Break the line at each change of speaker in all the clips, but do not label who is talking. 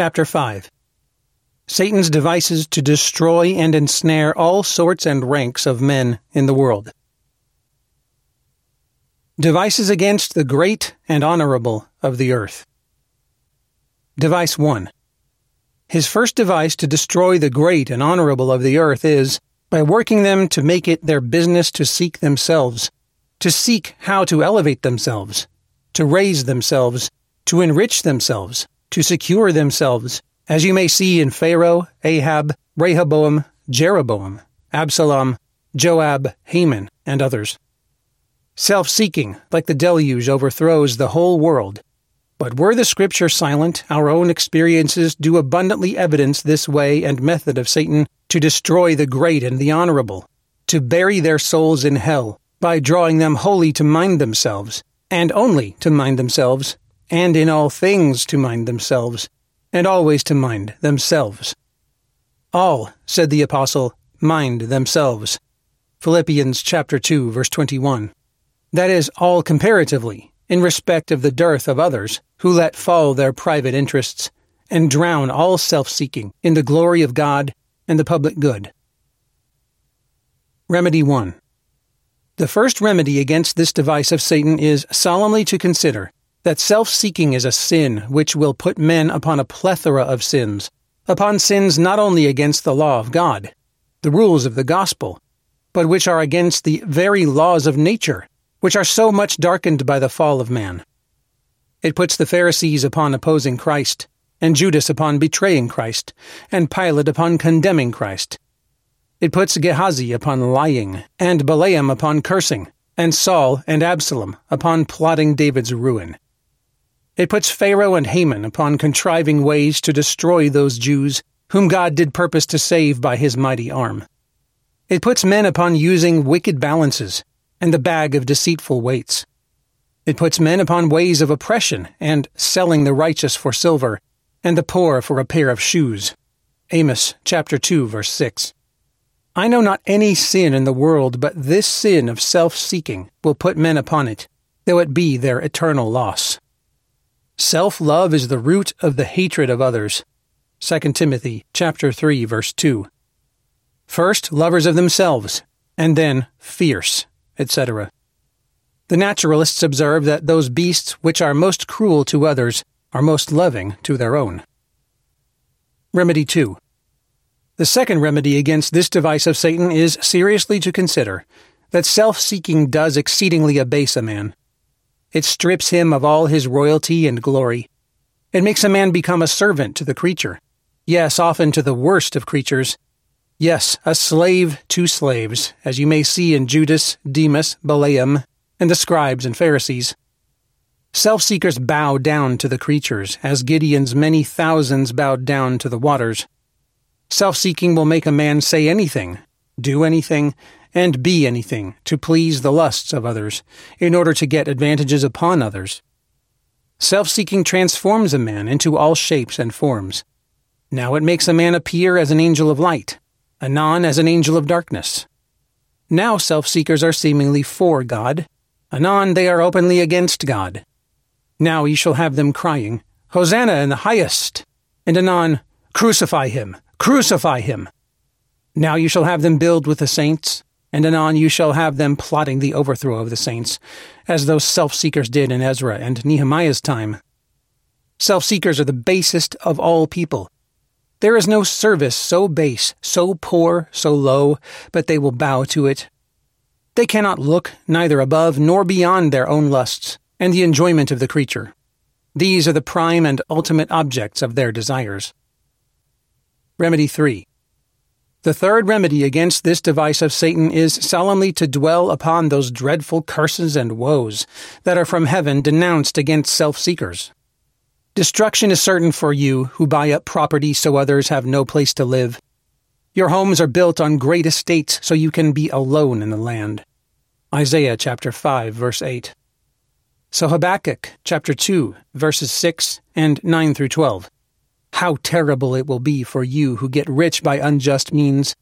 Chapter 5 Satan's devices to destroy and ensnare all sorts and ranks of men in the world. Devices against the great and honorable of the earth. Device 1 His first device to destroy the great and honorable of the earth is by working them to make it their business to seek themselves, to seek how to elevate themselves, to raise themselves, to enrich themselves, to secure themselves, as you may see in Pharaoh, Ahab, Rehoboam, Jeroboam, Absalom, Joab, Haman, and others. Self seeking, like the deluge, overthrows the whole world. But were the scripture silent, our own experiences do abundantly evidence this way and method of Satan to destroy the great and the honorable, to bury their souls in hell, by drawing them wholly to mind themselves, and only to mind themselves, and in all things to mind themselves, and always to mind themselves. All, said the apostle, mind themselves. Philippians chapter 2 verse 21. That is all comparatively, in respect of the dearth of others, who let fall their private interests, and drown all self-seeking in the glory of God and the public good. Remedy 1. The first remedy against this device of Satan is solemnly to consider that self seeking is a sin which will put men upon a plethora of sins, upon sins not only against the law of God, the rules of the gospel, but which are against the very laws of nature, which are so much darkened by the fall of man. It puts the Pharisees upon opposing Christ, and Judas upon betraying Christ, and Pilate upon condemning Christ. It puts Gehazi upon lying, and Balaam upon cursing, and Saul and Absalom upon plotting David's ruin. It puts Pharaoh and Haman upon contriving ways to destroy those Jews whom God did purpose to save by his mighty arm. It puts men upon using wicked balances and the bag of deceitful weights. It puts men upon ways of oppression and selling the righteous for silver and the poor for a pair of shoes. Amos chapter 2 verse 6. I know not any sin in the world, but this sin of self-seeking will put men upon it, though it be their eternal loss. Self love is the root of the hatred of others. 2 Timothy chapter 3 verse 2. First, lovers of themselves, and then fierce, etc. The naturalists observe that those beasts which are most cruel to others are most loving to their own. Remedy 2. The second remedy against this device of Satan is seriously to consider that self seeking does exceedingly abase a man. It strips him of all his royalty and glory. It makes a man become a servant to the creature. Yes, often to the worst of creatures. Yes, a slave to slaves, as you may see in Judas, Demas, Balaam, and the scribes and Pharisees. Self seekers bow down to the creatures, as Gideon's many thousands bowed down to the waters. Self seeking will make a man say anything, do anything, and be anything to please the lusts of others, in order to get advantages upon others. Self seeking transforms a man into all shapes and forms. Now it makes a man appear as an angel of light, anon as an angel of darkness. Now self seekers are seemingly for God, anon they are openly against God. Now ye shall have them crying, Hosanna in the highest, and anon, Crucify him, crucify him. Now you shall have them build with the saints, and anon you shall have them plotting the overthrow of the saints, as those self seekers did in Ezra and Nehemiah's time. Self seekers are the basest of all people. There is no service so base, so poor, so low, but they will bow to it. They cannot look neither above nor beyond their own lusts and the enjoyment of the creature. These are the prime and ultimate objects of their desires. Remedy 3. The third remedy against this device of Satan is solemnly to dwell upon those dreadful curses and woes that are from heaven denounced against self seekers. Destruction is certain for you who buy up property so others have no place to live. Your homes are built on great estates so you can be alone in the land. Isaiah chapter 5 verse 8. So Habakkuk chapter 2 verses 6 and 9 through 12. How terrible it will be for you who get rich by unjust means.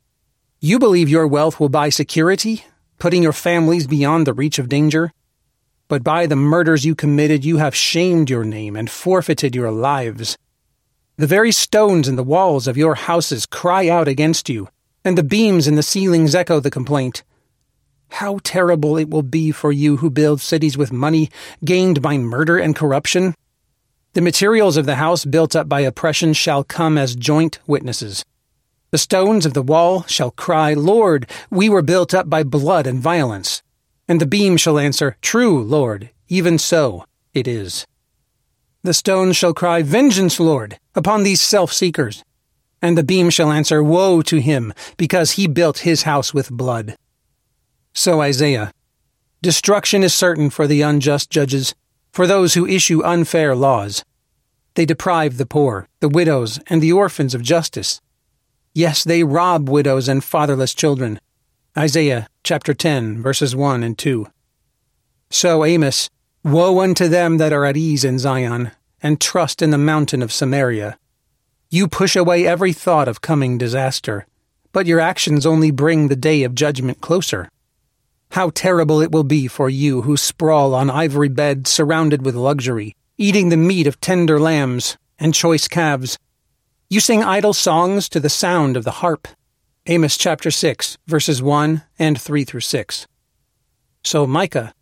You believe your wealth will buy security, putting your families beyond the reach of danger. But by the murders you committed, you have shamed your name and forfeited your lives. The very stones in the walls of your houses cry out against you, and the beams in the ceilings echo the complaint. How terrible it will be for you who build cities with money gained by murder and corruption. The materials of the house built up by oppression shall come as joint witnesses. The stones of the wall shall cry, Lord, we were built up by blood and violence. And the beam shall answer, True, Lord, even so it is. The stones shall cry, Vengeance, Lord, upon these self seekers. And the beam shall answer, Woe to him, because he built his house with blood. So Isaiah, destruction is certain for the unjust judges, for those who issue unfair laws. They deprive the poor, the widows, and the orphans of justice. Yes, they rob widows and fatherless children. Isaiah chapter 10, verses 1 and 2. So Amos, Woe unto them that are at ease in Zion, and trust in the mountain of Samaria. You push away every thought of coming disaster, but your actions only bring the day of judgment closer. How terrible it will be for you who sprawl on ivory beds surrounded with luxury, eating the meat of tender lambs and choice calves. You sing idle songs to the sound of the harp. Amos chapter 6, verses 1 and 3 through 6. So Micah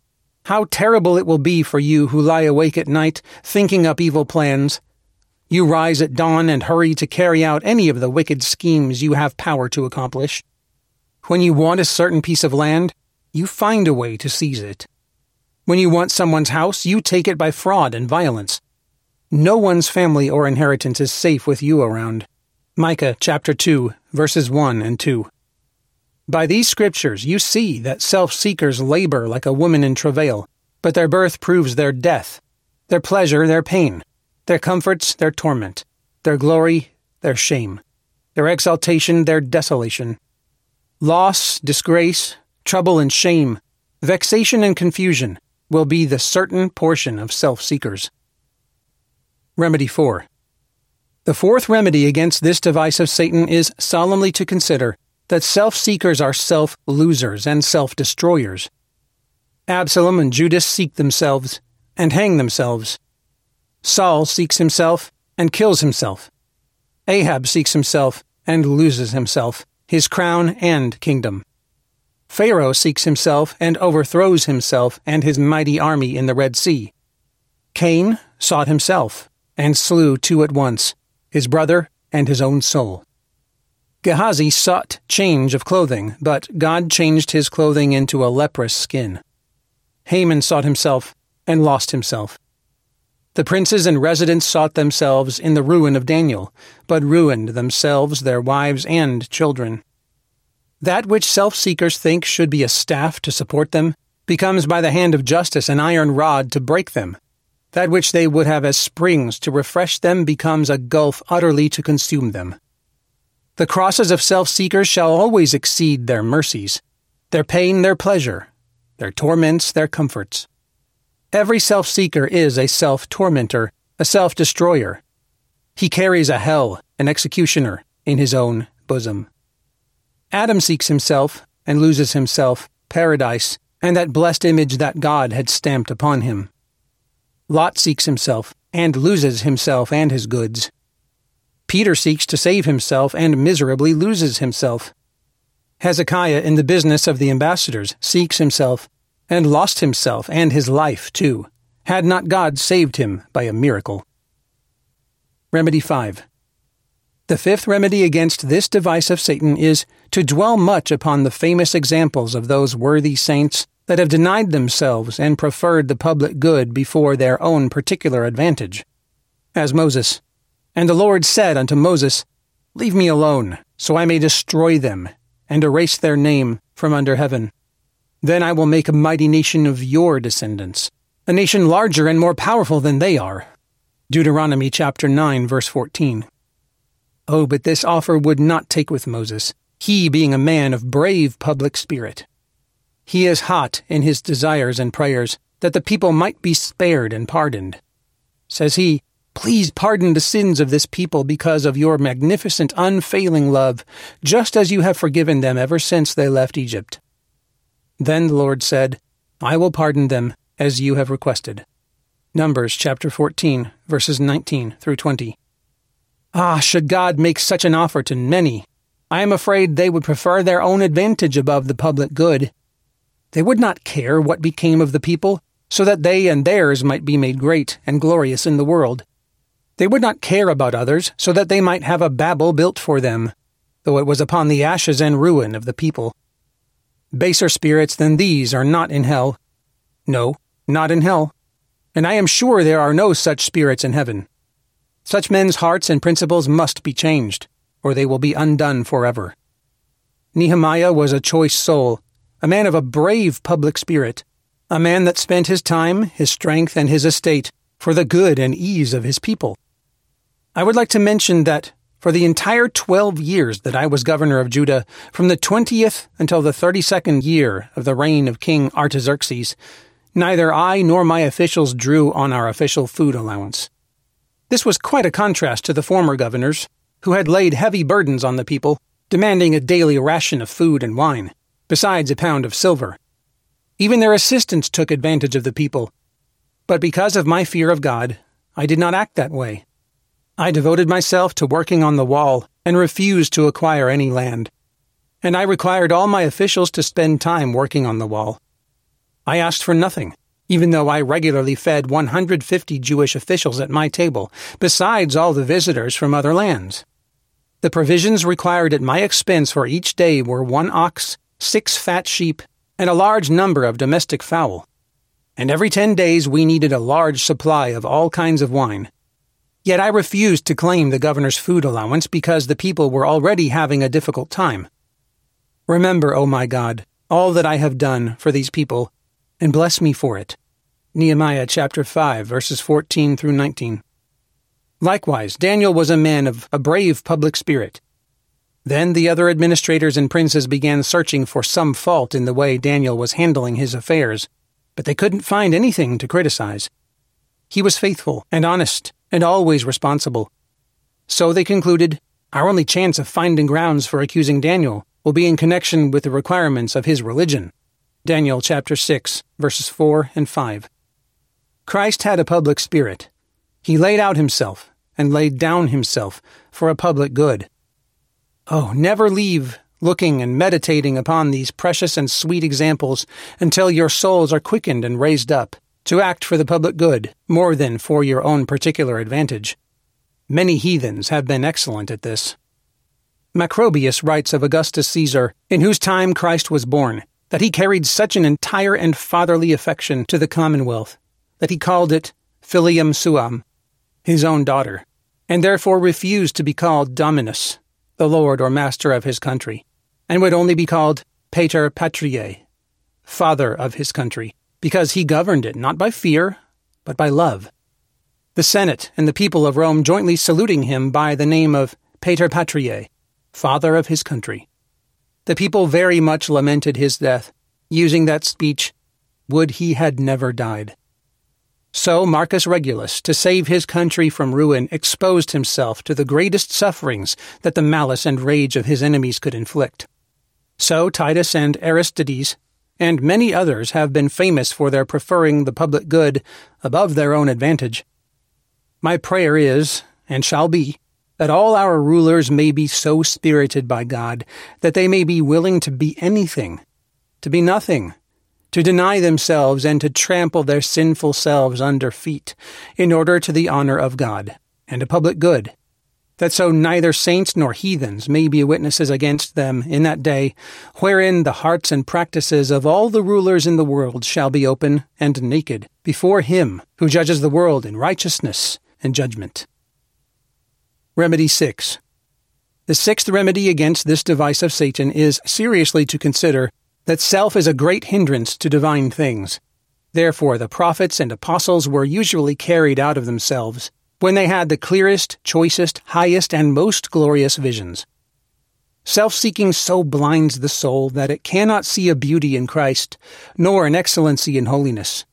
how terrible it will be for you who lie awake at night, thinking up evil plans. You rise at dawn and hurry to carry out any of the wicked schemes you have power to accomplish. When you want a certain piece of land, you find a way to seize it. When you want someone's house, you take it by fraud and violence. No one's family or inheritance is safe with you around. Micah chapter 2, verses 1 and 2. By these scriptures you see that self seekers labor like a woman in travail, but their birth proves their death, their pleasure their pain, their comforts their torment, their glory their shame, their exaltation their desolation. Loss, disgrace, trouble and shame, vexation and confusion will be the certain portion of self seekers. Remedy 4. The fourth remedy against this device of Satan is solemnly to consider that self seekers are self losers and self destroyers. Absalom and Judas seek themselves and hang themselves. Saul seeks himself and kills himself. Ahab seeks himself and loses himself, his crown and kingdom. Pharaoh seeks himself and overthrows himself and his mighty army in the Red Sea. Cain sought himself and slew two at once, his brother and his own soul. Gehazi sought change of clothing, but God changed his clothing into a leprous skin. Haman sought himself and lost himself. The princes and residents sought themselves in the ruin of Daniel, but ruined themselves, their wives, and children. That which self seekers think should be a staff to support them becomes by the hand of justice an iron rod to break them. That which they would have as springs to refresh them becomes a gulf utterly to consume them. The crosses of self seekers shall always exceed their mercies, their pain, their pleasure, their torments, their comforts. Every self seeker is a self tormentor, a self destroyer. He carries a hell, an executioner, in his own bosom. Adam seeks himself and loses himself, paradise, and that blessed image that God had stamped upon him. Lot seeks himself and loses himself and his goods, Peter seeks to save himself and miserably loses himself. Hezekiah, in the business of the ambassadors, seeks himself and lost himself and his life, too, had not God saved him by a miracle. Remedy 5. The fifth remedy against this device of Satan is to dwell much upon the famous examples of those worthy saints that have denied themselves and preferred the public good before their own particular advantage. As Moses, and the Lord said unto Moses, Leave me alone, so I may destroy them, and erase their name from under heaven. Then I will make a mighty nation of your descendants, a nation larger and more powerful than they are. Deuteronomy chapter 9, verse 14. Oh, but this offer would not take with Moses, he being a man of brave public spirit. He is hot in his desires and prayers that the people might be spared and pardoned. Says he, Please pardon the sins of this people because of your magnificent, unfailing love, just as you have forgiven them ever since they left Egypt. Then the Lord said, I will pardon them as you have requested. Numbers chapter 14, verses 19 through 20. Ah, should God make such an offer to many, I am afraid they would prefer their own advantage above the public good. They would not care what became of the people, so that they and theirs might be made great and glorious in the world. They would not care about others, so that they might have a Babel built for them, though it was upon the ashes and ruin of the people. Baser spirits than these are not in hell. No, not in hell. And I am sure there are no such spirits in heaven. Such men's hearts and principles must be changed, or they will be undone forever. Nehemiah was a choice soul, a man of a brave public spirit, a man that spent his time, his strength, and his estate for the good and ease of his people. I would like to mention that for the entire twelve years that I was governor of Judah, from the twentieth until the thirty second year of the reign of King Artaxerxes, neither I nor my officials drew on our official food allowance. This was quite a contrast to the former governors, who had laid heavy burdens on the people, demanding a daily ration of food and wine, besides a pound of silver. Even their assistants took advantage of the people. But because of my fear of God, I did not act that way. I devoted myself to working on the wall and refused to acquire any land. And I required all my officials to spend time working on the wall. I asked for nothing, even though I regularly fed 150 Jewish officials at my table, besides all the visitors from other lands. The provisions required at my expense for each day were one ox, six fat sheep, and a large number of domestic fowl. And every ten days we needed a large supply of all kinds of wine. Yet I refused to claim the governor's food allowance because the people were already having a difficult time. Remember, O oh my God, all that I have done for these people and bless me for it. Nehemiah chapter 5 verses 14 through 19. Likewise, Daniel was a man of a brave public spirit. Then the other administrators and princes began searching for some fault in the way Daniel was handling his affairs, but they couldn't find anything to criticize. He was faithful and honest and always responsible. So they concluded, our only chance of finding grounds for accusing Daniel will be in connection with the requirements of his religion. Daniel chapter 6, verses 4 and 5. Christ had a public spirit. He laid out himself and laid down himself for a public good. Oh, never leave looking and meditating upon these precious and sweet examples until your souls are quickened and raised up to act for the public good more than for your own particular advantage. Many heathens have been excellent at this. Macrobius writes of Augustus Caesar, in whose time Christ was born, that he carried such an entire and fatherly affection to the commonwealth that he called it filium suam, his own daughter, and therefore refused to be called Dominus, the lord or master of his country, and would only be called Pater Patriae, father of his country, because he governed it not by fear, but by love. The Senate and the people of Rome jointly saluting him by the name of Pater Patriae, father of his country. The people very much lamented his death, using that speech, Would he had never died. So Marcus Regulus, to save his country from ruin, exposed himself to the greatest sufferings that the malice and rage of his enemies could inflict. So Titus and Aristides, and many others, have been famous for their preferring the public good above their own advantage. My prayer is, and shall be, that all our rulers may be so spirited by God that they may be willing to be anything, to be nothing, to deny themselves and to trample their sinful selves under feet, in order to the honor of God and a public good, that so neither saints nor heathens may be witnesses against them in that day, wherein the hearts and practices of all the rulers in the world shall be open and naked before Him who judges the world in righteousness and judgment. Remedy 6. The sixth remedy against this device of Satan is seriously to consider that self is a great hindrance to divine things. Therefore, the prophets and apostles were usually carried out of themselves when they had the clearest, choicest, highest, and most glorious visions. Self seeking so blinds the soul that it cannot see a beauty in Christ, nor an excellency in holiness.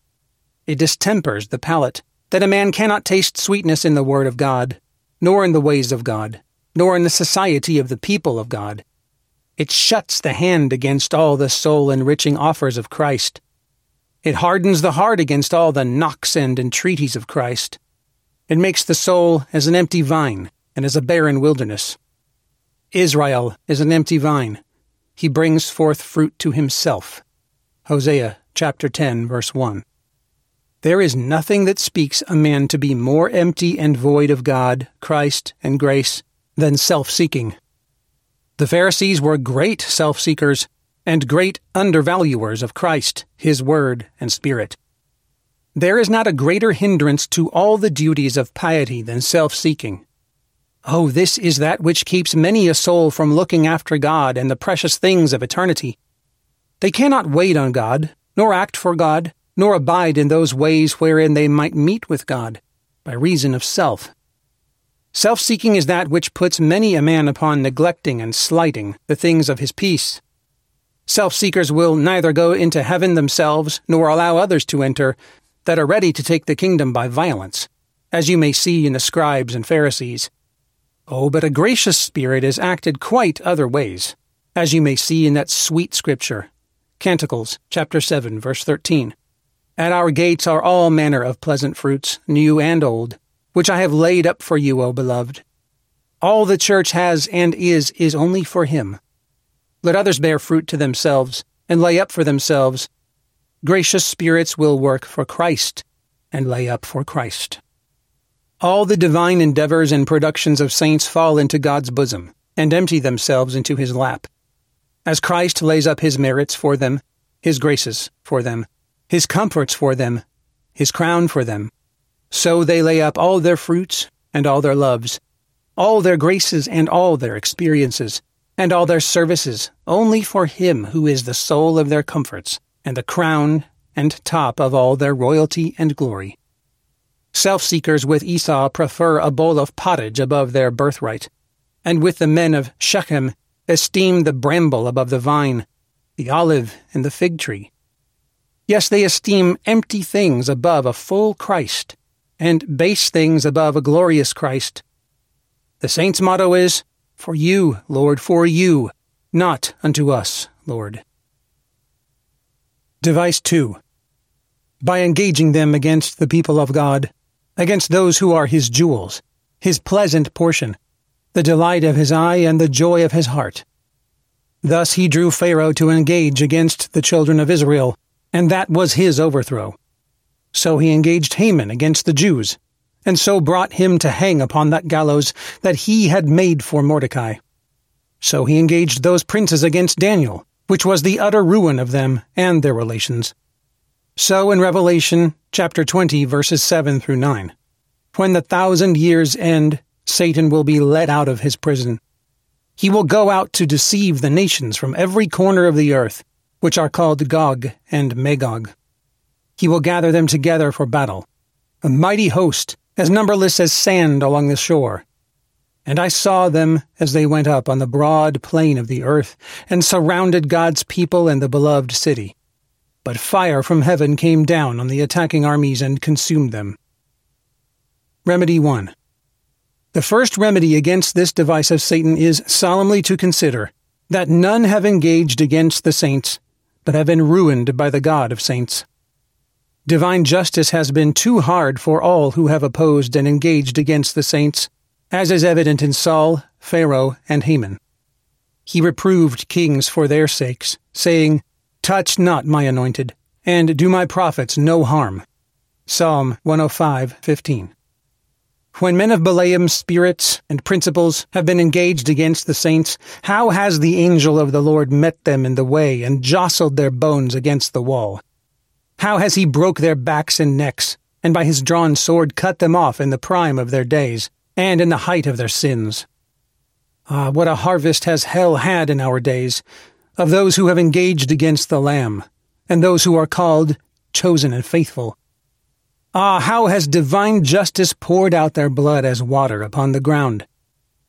It distempers the palate, that a man cannot taste sweetness in the Word of God, nor in the ways of God, nor in the society of the people of God. It shuts the hand against all the soul enriching offers of Christ. It hardens the heart against all the knocks and entreaties of Christ. It makes the soul as an empty vine, and as a barren wilderness. Israel is an empty vine. He brings forth fruit to himself. Hosea chapter 10 verse 1. There is nothing that speaks a man to be more empty and void of God, Christ, and grace than self-seeking. The Pharisees were great self-seekers and great undervaluers of Christ, His Word, and Spirit. There is not a greater hindrance to all the duties of piety than self-seeking. Oh, this is that which keeps many a soul from looking after God and the precious things of eternity. They cannot wait on God, nor act for God, nor abide in those ways wherein they might meet with God, by reason of self. Self seeking is that which puts many a man upon neglecting and slighting the things of his peace. Self seekers will neither go into heaven themselves nor allow others to enter that are ready to take the kingdom by violence, as you may see in the scribes and Pharisees. Oh, but a gracious spirit is acted quite other ways, as you may see in that sweet scripture, Canticles chapter 7 verse 13. At our gates are all manner of pleasant fruits, new and old, which I have laid up for you, O beloved. All the church has and is is only for him. Let others bear fruit to themselves, and lay up for themselves. Gracious spirits will work for Christ, and lay up for Christ. All the divine endeavors and productions of saints fall into God's bosom, and empty themselves into his lap. As Christ lays up his merits for them, his graces for them, his comforts for them, his crown for them. So they lay up all their fruits and all their loves, all their graces and all their experiences, and all their services, only for him who is the soul of their comforts, and the crown and top of all their royalty and glory. Self seekers with Esau prefer a bowl of pottage above their birthright, and with the men of Shechem esteem the bramble above the vine, the olive and the fig tree. Yes, they esteem empty things above a full Christ, and base things above a glorious Christ. The saint's motto is, For you, Lord, for you, not unto us, Lord. Device 2. By engaging them against the people of God, against those who are his jewels, his pleasant portion, the delight of his eye and the joy of his heart. Thus he drew Pharaoh to engage against the children of Israel, and that was his overthrow. So he engaged Haman against the Jews, and so brought him to hang upon that gallows that he had made for Mordecai. So he engaged those princes against Daniel, which was the utter ruin of them and their relations. So in Revelation chapter 20 verses 7 through 9, when the thousand years end, Satan will be let out of his prison. He will go out to deceive the nations from every corner of the earth, which are called Gog and Magog. He will gather them together for battle, a mighty host, as numberless as sand along the shore. And I saw them as they went up on the broad plain of the earth, and surrounded God's people and the beloved city. But fire from heaven came down on the attacking armies and consumed them. Remedy 1. The first remedy against this device of Satan is solemnly to consider that none have engaged against the saints but have been ruined by the God of saints. Divine justice has been too hard for all who have opposed and engaged against the saints, as is evident in Saul, Pharaoh, and Haman. He reproved kings for their sakes, saying, Touch not my anointed, and do my prophets no harm. Psalm 105:15. When men of Balaam's spirits and principles have been engaged against the saints, how has the angel of the Lord met them in the way and jostled their bones against the wall? How has he broke their backs and necks, and by his drawn sword cut them off in the prime of their days, and in the height of their sins? Ah, what a harvest has hell had in our days, of those who have engaged against the Lamb, and those who are called, chosen, and faithful, Ah, how has divine justice poured out their blood as water upon the ground?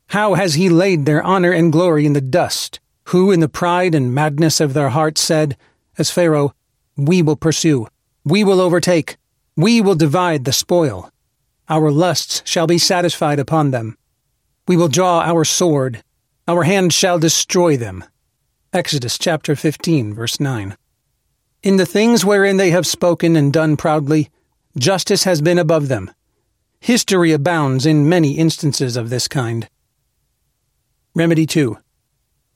How has he laid their honor and glory in the dust, who in the pride and madness of their hearts said, as Pharaoh, We will pursue, we will overtake, we will divide the spoil. Our lusts shall be satisfied upon them. We will draw our sword, our hand shall destroy them. Exodus chapter 15, verse 9. In the things wherein they have spoken and done proudly, Justice has been above them. History abounds in many instances of this kind. Remedy 2.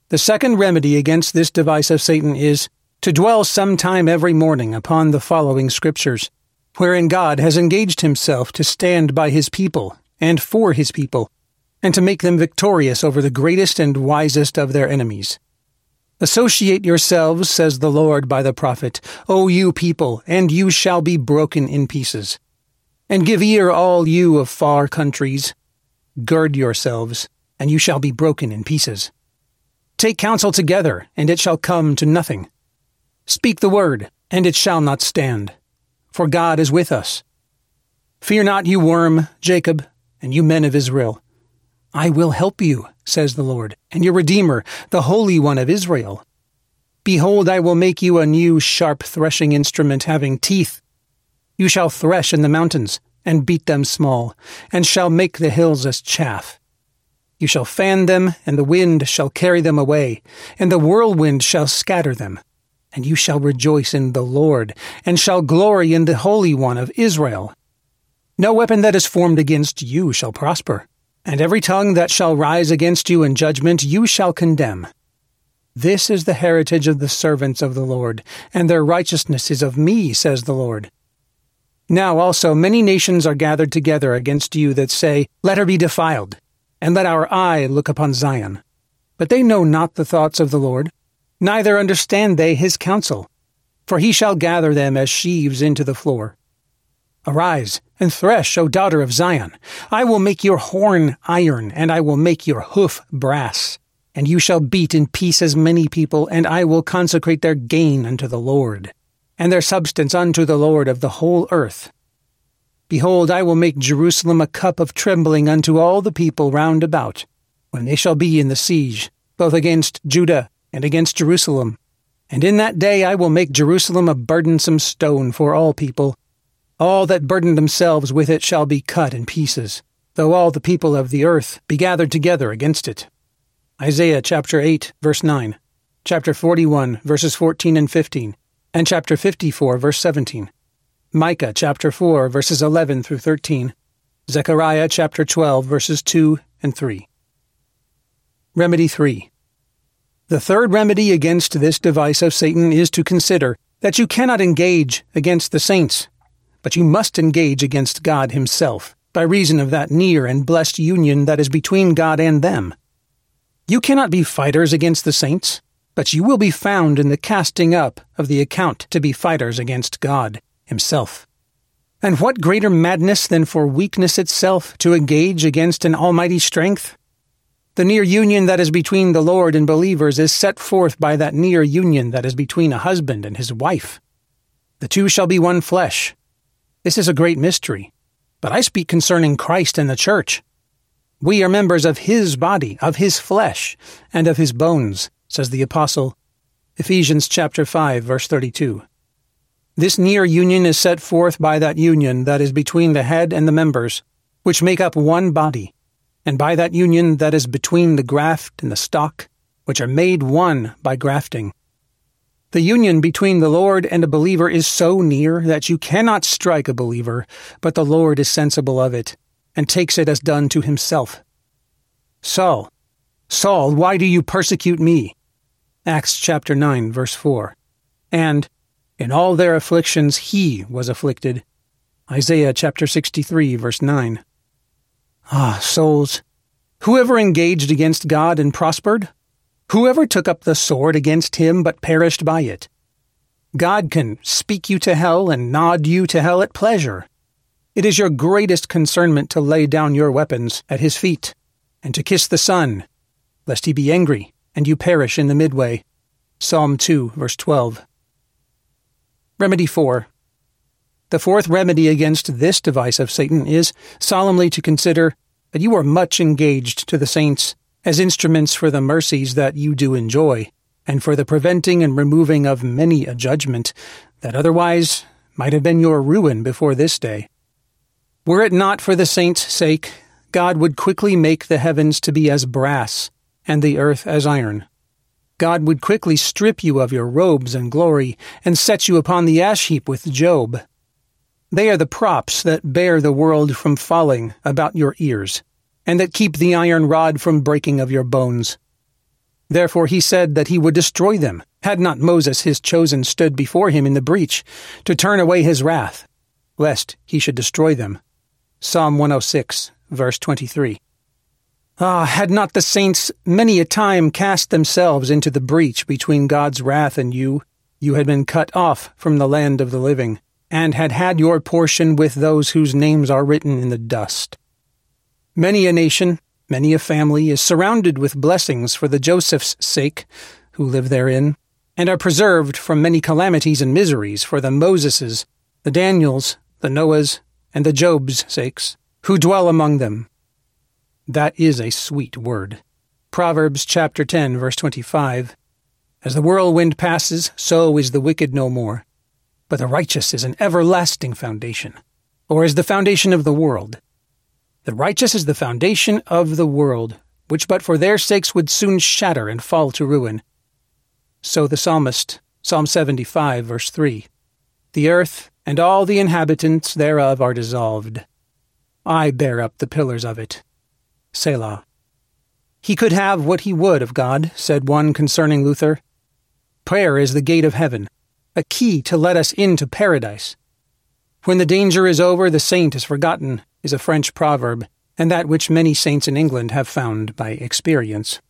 The second remedy against this device of Satan is to dwell some time every morning upon the following scriptures, wherein God has engaged himself to stand by his people and for his people, and to make them victorious over the greatest and wisest of their enemies. Associate yourselves, says the Lord by the prophet, O you people, and you shall be broken in pieces. And give ear, all you of far countries. Gird yourselves, and you shall be broken in pieces. Take counsel together, and it shall come to nothing. Speak the word, and it shall not stand. For God is with us. Fear not, you worm, Jacob, and you men of Israel. I will help you, says the Lord, and your Redeemer, the Holy One of Israel. Behold, I will make you a new sharp threshing instrument having teeth. You shall thresh in the mountains, and beat them small, and shall make the hills as chaff. You shall fan them, and the wind shall carry them away, and the whirlwind shall scatter them. And you shall rejoice in the Lord, and shall glory in the Holy One of Israel. No weapon that is formed against you shall prosper and every tongue that shall rise against you in judgment you shall condemn. This is the heritage of the servants of the Lord, and their righteousness is of me, says the Lord. Now also many nations are gathered together against you that say, Let her be defiled, and let our eye look upon Zion. But they know not the thoughts of the Lord, neither understand they his counsel. For he shall gather them as sheaves into the floor. Arise and thresh, O daughter of Zion. I will make your horn iron, and I will make your hoof brass. And you shall beat in pieces many people, and I will consecrate their gain unto the Lord, and their substance unto the Lord of the whole earth. Behold, I will make Jerusalem a cup of trembling unto all the people round about, when they shall be in the siege, both against Judah and against Jerusalem. And in that day I will make Jerusalem a burdensome stone for all people, all that burden themselves with it shall be cut in pieces, though all the people of the earth be gathered together against it. Isaiah chapter 8, verse 9, chapter 41, verses 14 and 15, and chapter 54, verse 17. Micah chapter 4, verses 11 through 13. Zechariah chapter 12, verses 2 and 3. Remedy 3. The third remedy against this device of Satan is to consider that you cannot engage against the saints but you must engage against God Himself, by reason of that near and blessed union that is between God and them. You cannot be fighters against the saints, but you will be found in the casting up of the account to be fighters against God Himself. And what greater madness than for weakness itself to engage against an almighty strength? The near union that is between the Lord and believers is set forth by that near union that is between a husband and his wife. The two shall be one flesh, this is a great mystery, but I speak concerning Christ and the church. We are members of his body, of his flesh, and of his bones, says the apostle. Ephesians chapter 5 verse 32. This near union is set forth by that union that is between the head and the members, which make up one body, and by that union that is between the graft and the stock, which are made one by grafting. The union between the Lord and a believer is so near that you cannot strike a believer, but the Lord is sensible of it, and takes it as done to himself. Saul, Saul, why do you persecute me? Acts chapter 9, verse 4. And, in all their afflictions he was afflicted. Isaiah chapter 63, verse 9. Ah, souls, whoever engaged against God and prospered, Whoever took up the sword against him but perished by it. God can speak you to hell and nod you to hell at pleasure. It is your greatest concernment to lay down your weapons at his feet, and to kiss the Son, lest he be angry, and you perish in the midway. Psalm 2, verse 12. Remedy 4. The fourth remedy against this device of Satan is solemnly to consider that you are much engaged to the saints as instruments for the mercies that you do enjoy, and for the preventing and removing of many a judgment that otherwise might have been your ruin before this day. Were it not for the saints' sake, God would quickly make the heavens to be as brass, and the earth as iron. God would quickly strip you of your robes and glory, and set you upon the ash heap with Job. They are the props that bear the world from falling about your ears, and that keep the iron rod from breaking of your bones. Therefore he said that he would destroy them, had not Moses his chosen stood before him in the breach, to turn away his wrath, lest he should destroy them. Psalm 106, verse 23. Ah, had not the saints many a time cast themselves into the breach between God's wrath and you, you had been cut off from the land of the living, and had had your portion with those whose names are written in the dust. Many a nation, many a family is surrounded with blessings for the Joseph's sake, who live therein, and are preserved from many calamities and miseries for the Moseses, the Daniels, the Noahs, and the Job's sakes, who dwell among them. That is a sweet word. Proverbs chapter 10, verse 25. As the whirlwind passes, so is the wicked no more. But the righteous is an everlasting foundation, or is the foundation of the world. The righteous is the foundation of the world, which but for their sakes would soon shatter and fall to ruin. So the psalmist, Psalm 75, verse 3 The earth and all the inhabitants thereof are dissolved. I bear up the pillars of it. Selah. He could have what he would of God, said one concerning Luther. Prayer is the gate of heaven, a key to let us into paradise. When the danger is over, the saint is forgotten, is a French proverb, and that which many saints in England have found by experience.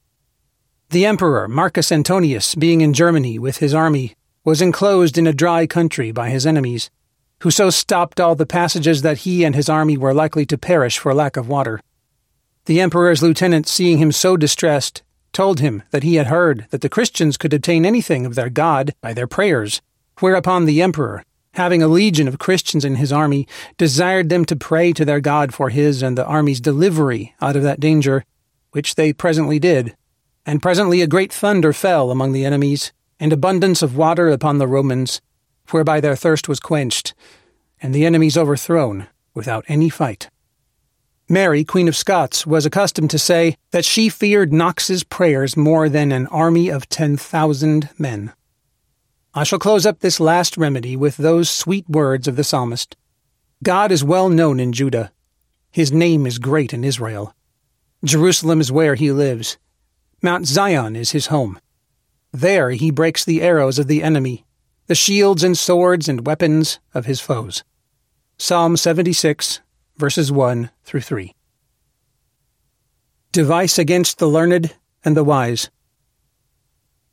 The emperor, Marcus Antonius, being in Germany with his army, was enclosed in a dry country by his enemies who so stopped all the passages that he and his army were likely to perish for lack of water. The emperor's lieutenant, seeing him so distressed, told him that he had heard that the Christians could obtain anything of their God by their prayers, whereupon the emperor, having a legion of Christians in his army, desired them to pray to their God for his and the army's delivery out of that danger, which they presently did. And presently a great thunder fell among the enemies, and abundance of water upon the Romans, whereby their thirst was quenched, and the enemies overthrown without any fight. Mary, Queen of Scots, was accustomed to say that she feared Knox's prayers more than an army of ten thousand men. I shall close up this last remedy with those sweet words of the psalmist God is well known in Judah. His name is great in Israel. Jerusalem is where he lives. Mount Zion is his home. There he breaks the arrows of the enemy the shields and swords and weapons of his foes. Psalm 76, verses 1 through 3. Device against the learned and the wise.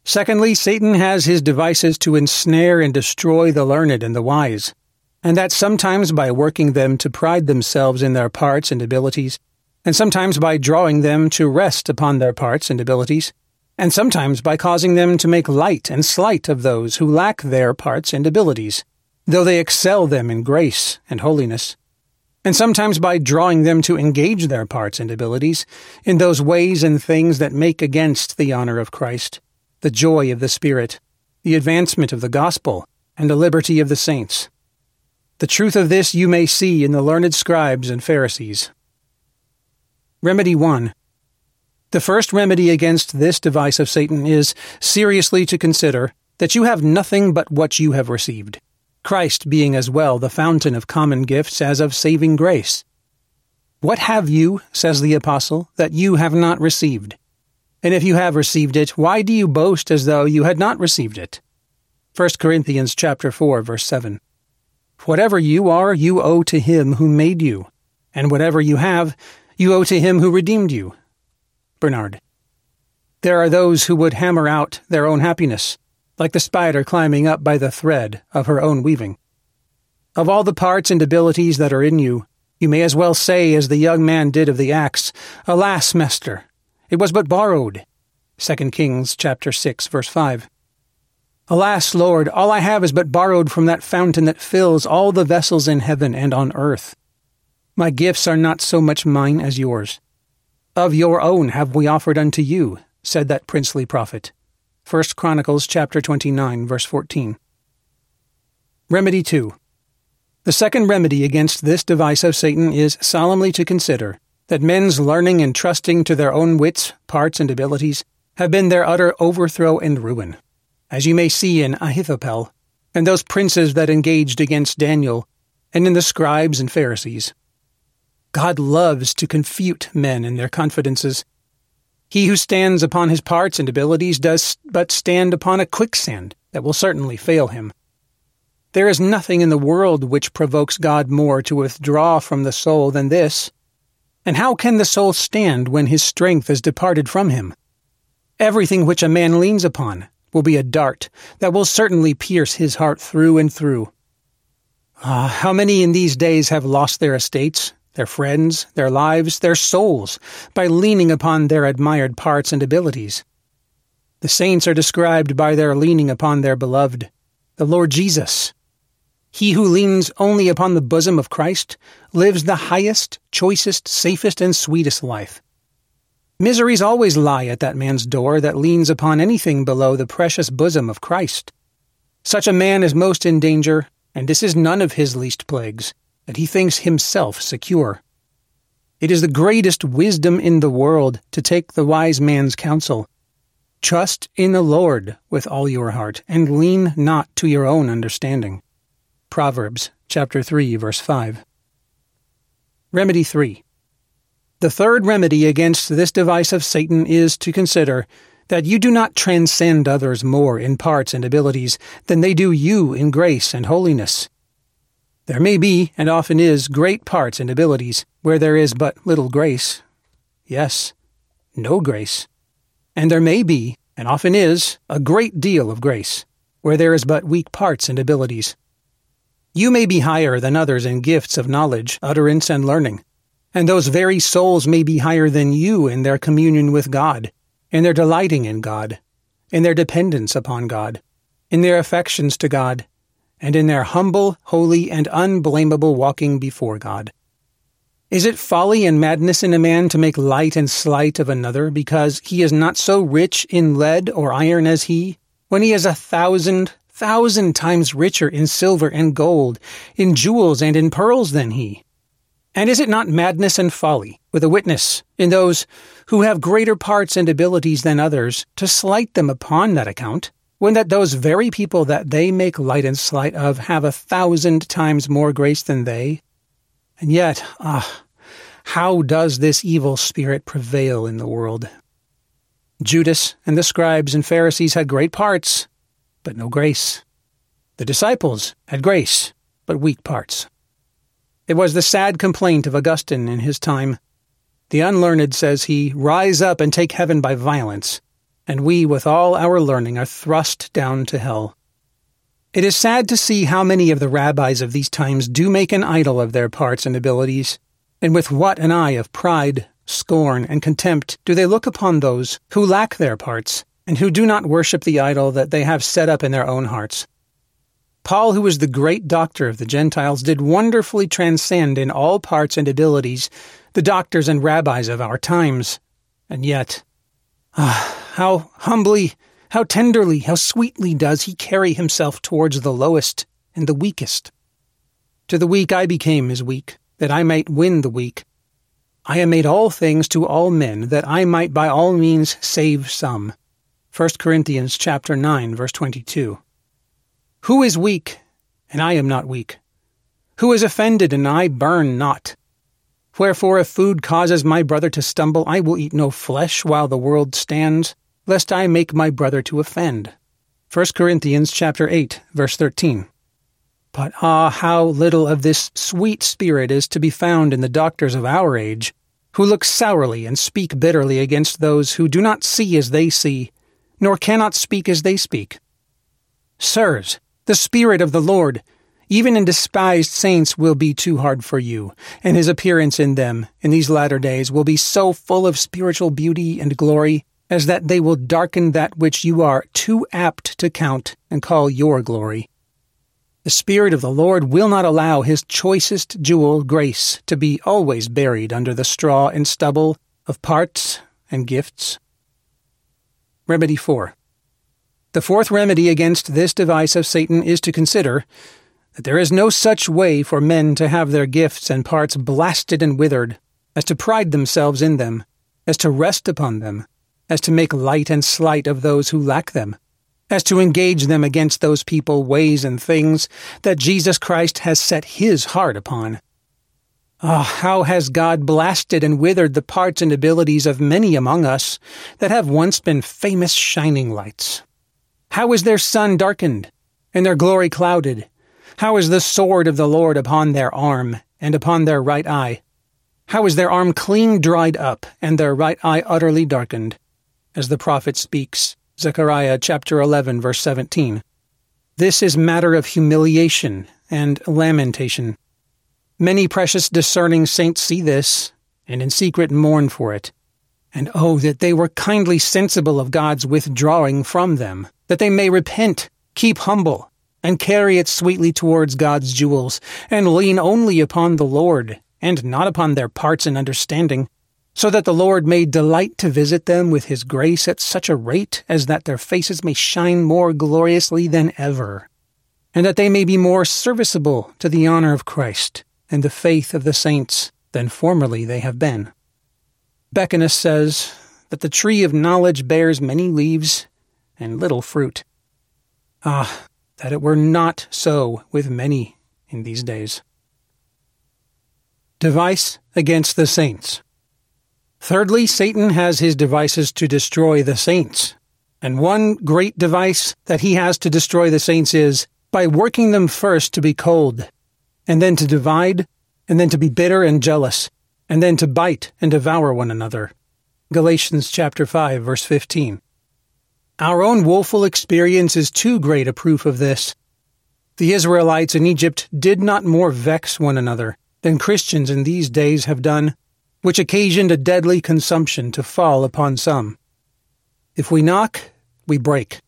Secondly, Satan has his devices to ensnare and destroy the learned and the wise, and that sometimes by working them to pride themselves in their parts and abilities, and sometimes by drawing them to rest upon their parts and abilities, and sometimes by causing them to make light and slight of those who lack their parts and abilities, though they excel them in grace and holiness, and sometimes by drawing them to engage their parts and abilities in those ways and things that make against the honor of Christ, the joy of the Spirit, the advancement of the gospel, and the liberty of the saints. The truth of this you may see in the learned scribes and Pharisees. Remedy 1. The first remedy against this device of Satan is seriously to consider that you have nothing but what you have received, Christ being as well the fountain of common gifts as of saving grace. What have you, says the apostle, that you have not received? And if you have received it, why do you boast as though you had not received it? 1 Corinthians chapter 4 verse 7. Whatever you are, you owe to him who made you, and whatever you have, you owe to him who redeemed you Bernard. There are those who would hammer out their own happiness, like the spider climbing up by the thread of her own weaving. Of all the parts and abilities that are in you, you may as well say as the young man did of the axe, Alas, master, it was but borrowed. 2 Kings chapter 6 verse 5. Alas, Lord, all I have is but borrowed from that fountain that fills all the vessels in heaven and on earth. My gifts are not so much mine as yours. Of your own have we offered unto you, said that princely prophet. 1 Chronicles chapter 29 verse 14. Remedy 2. The second remedy against this device of Satan is solemnly to consider that men's learning and trusting to their own wits, parts, and abilities have been their utter overthrow and ruin. As you may see in Ahithophel, and those princes that engaged against Daniel, and in the scribes and Pharisees. God loves to confute men in their confidences. He who stands upon his parts and abilities does but stand upon a quicksand that will certainly fail him. There is nothing in the world which provokes God more to withdraw from the soul than this. And how can the soul stand when his strength is departed from him? Everything which a man leans upon will be a dart that will certainly pierce his heart through and through. Ah, how many in these days have lost their estates, their friends, their lives, their souls, by leaning upon their admired parts and abilities? The saints are described by their leaning upon their beloved, the Lord Jesus. He who leans only upon the bosom of Christ lives the highest, choicest, safest, and sweetest life. Miseries always lie at that man's door that leans upon anything below the precious bosom of Christ. Such a man is most in danger, and this is none of his least plagues, that he thinks himself secure. It is the greatest wisdom in the world to take the wise man's counsel. Trust in the Lord with all your heart, and lean not to your own understanding. Proverbs chapter 3 verse 5. Remedy 3. The third remedy against this device of Satan is to consider that you do not transcend others more in parts and abilities than they do you in grace and holiness. There may be, and often is, great parts and abilities where there is but little grace. Yes, no grace. And there may be, and often is, a great deal of grace where there is but weak parts and abilities. You may be higher than others in gifts of knowledge, utterance, and learning and those very souls may be higher than you in their communion with God, in their delighting in God, in their dependence upon God, in their affections to God, and in their humble, holy, and unblameable walking before God. Is it folly and madness in a man to make light and slight of another because he is not so rich in lead or iron as he, when he has a thousand, thousand times richer in silver and gold, in jewels and in pearls than he? And is it not madness and folly, with a witness, in those who have greater parts and abilities than others, to slight them upon that account, when that those very people that they make light and slight of have a thousand times more grace than they? And yet, ah, how does this evil spirit prevail in the world? Judas and the scribes and Pharisees had great parts, but no grace. The disciples had grace, but weak parts. It was the sad complaint of Augustine in his time. The unlearned, says he, rise up and take heaven by violence, and we, with all our learning, are thrust down to hell. It is sad to see how many of the rabbis of these times do make an idol of their parts and abilities, and with what an eye of pride, scorn, and contempt do they look upon those who lack their parts, and who do not worship the idol that they have set up in their own hearts. Paul, who was the great doctor of the Gentiles, did wonderfully transcend in all parts and abilities the doctors and rabbis of our times. And yet, ah, how humbly, how tenderly, how sweetly does he carry himself towards the lowest and the weakest. To the weak I became as weak, that I might win the weak. I am made all things to all men, that I might by all means save some. 1 Corinthians chapter 9, verse 22. Who is weak, and I am not weak? Who is offended, and I burn not? Wherefore, if food causes my brother to stumble, I will eat no flesh while the world stands, lest I make my brother to offend. 1 Corinthians chapter 8, verse 13. But ah, how little of this sweet spirit is to be found in the doctors of our age, who look sourly and speak bitterly against those who do not see as they see, nor cannot speak as they speak. Sirs, the Spirit of the Lord, even in despised saints, will be too hard for you, and his appearance in them, in these latter days, will be so full of spiritual beauty and glory, as that they will darken that which you are too apt to count and call your glory. The Spirit of the Lord will not allow his choicest jewel, grace, to be always buried under the straw and stubble of parts and gifts. Remedy 4. The fourth remedy against this device of Satan is to consider that there is no such way for men to have their gifts and parts blasted and withered, as to pride themselves in them, as to rest upon them, as to make light and slight of those who lack them. as to engage them against those people, ways, and things that Jesus Christ has set his heart upon. Ah, oh, how has God blasted and withered the parts and abilities of many among us that have once been famous shining lights? How is their sun darkened, and their glory clouded? How is the sword of the Lord upon their arm, and upon their right eye? How is their arm clean dried up, and their right eye utterly darkened? As the prophet speaks, Zechariah chapter 11 verse 17. This is matter of humiliation and lamentation. Many precious discerning saints see this, and in secret mourn for it. And oh, that they were kindly sensible of God's withdrawing from them, that they may repent, keep humble, and carry it sweetly towards God's jewels, and lean only upon the Lord, and not upon their parts and understanding, so that the Lord may delight to visit them with his grace at such a rate as that their faces may shine more gloriously than ever, and that they may be more serviceable to the honor of Christ and the faith of the saints than formerly they have been. Becanus says that the tree of knowledge bears many leaves and little fruit. Ah, that it were not so with many in these days. Device against the saints. Thirdly, Satan has his devices to destroy the saints. And one great device that he has to destroy the saints is by working them first to be cold, and then to divide, and then to be bitter and jealous, and then to bite and devour one another. Galatians chapter 5 verse 15. Our own woeful experience is too great a proof of this. The Israelites in Egypt did not more vex one another than Christians in these days have done which occasioned a deadly consumption to fall upon some. If we knock, we break.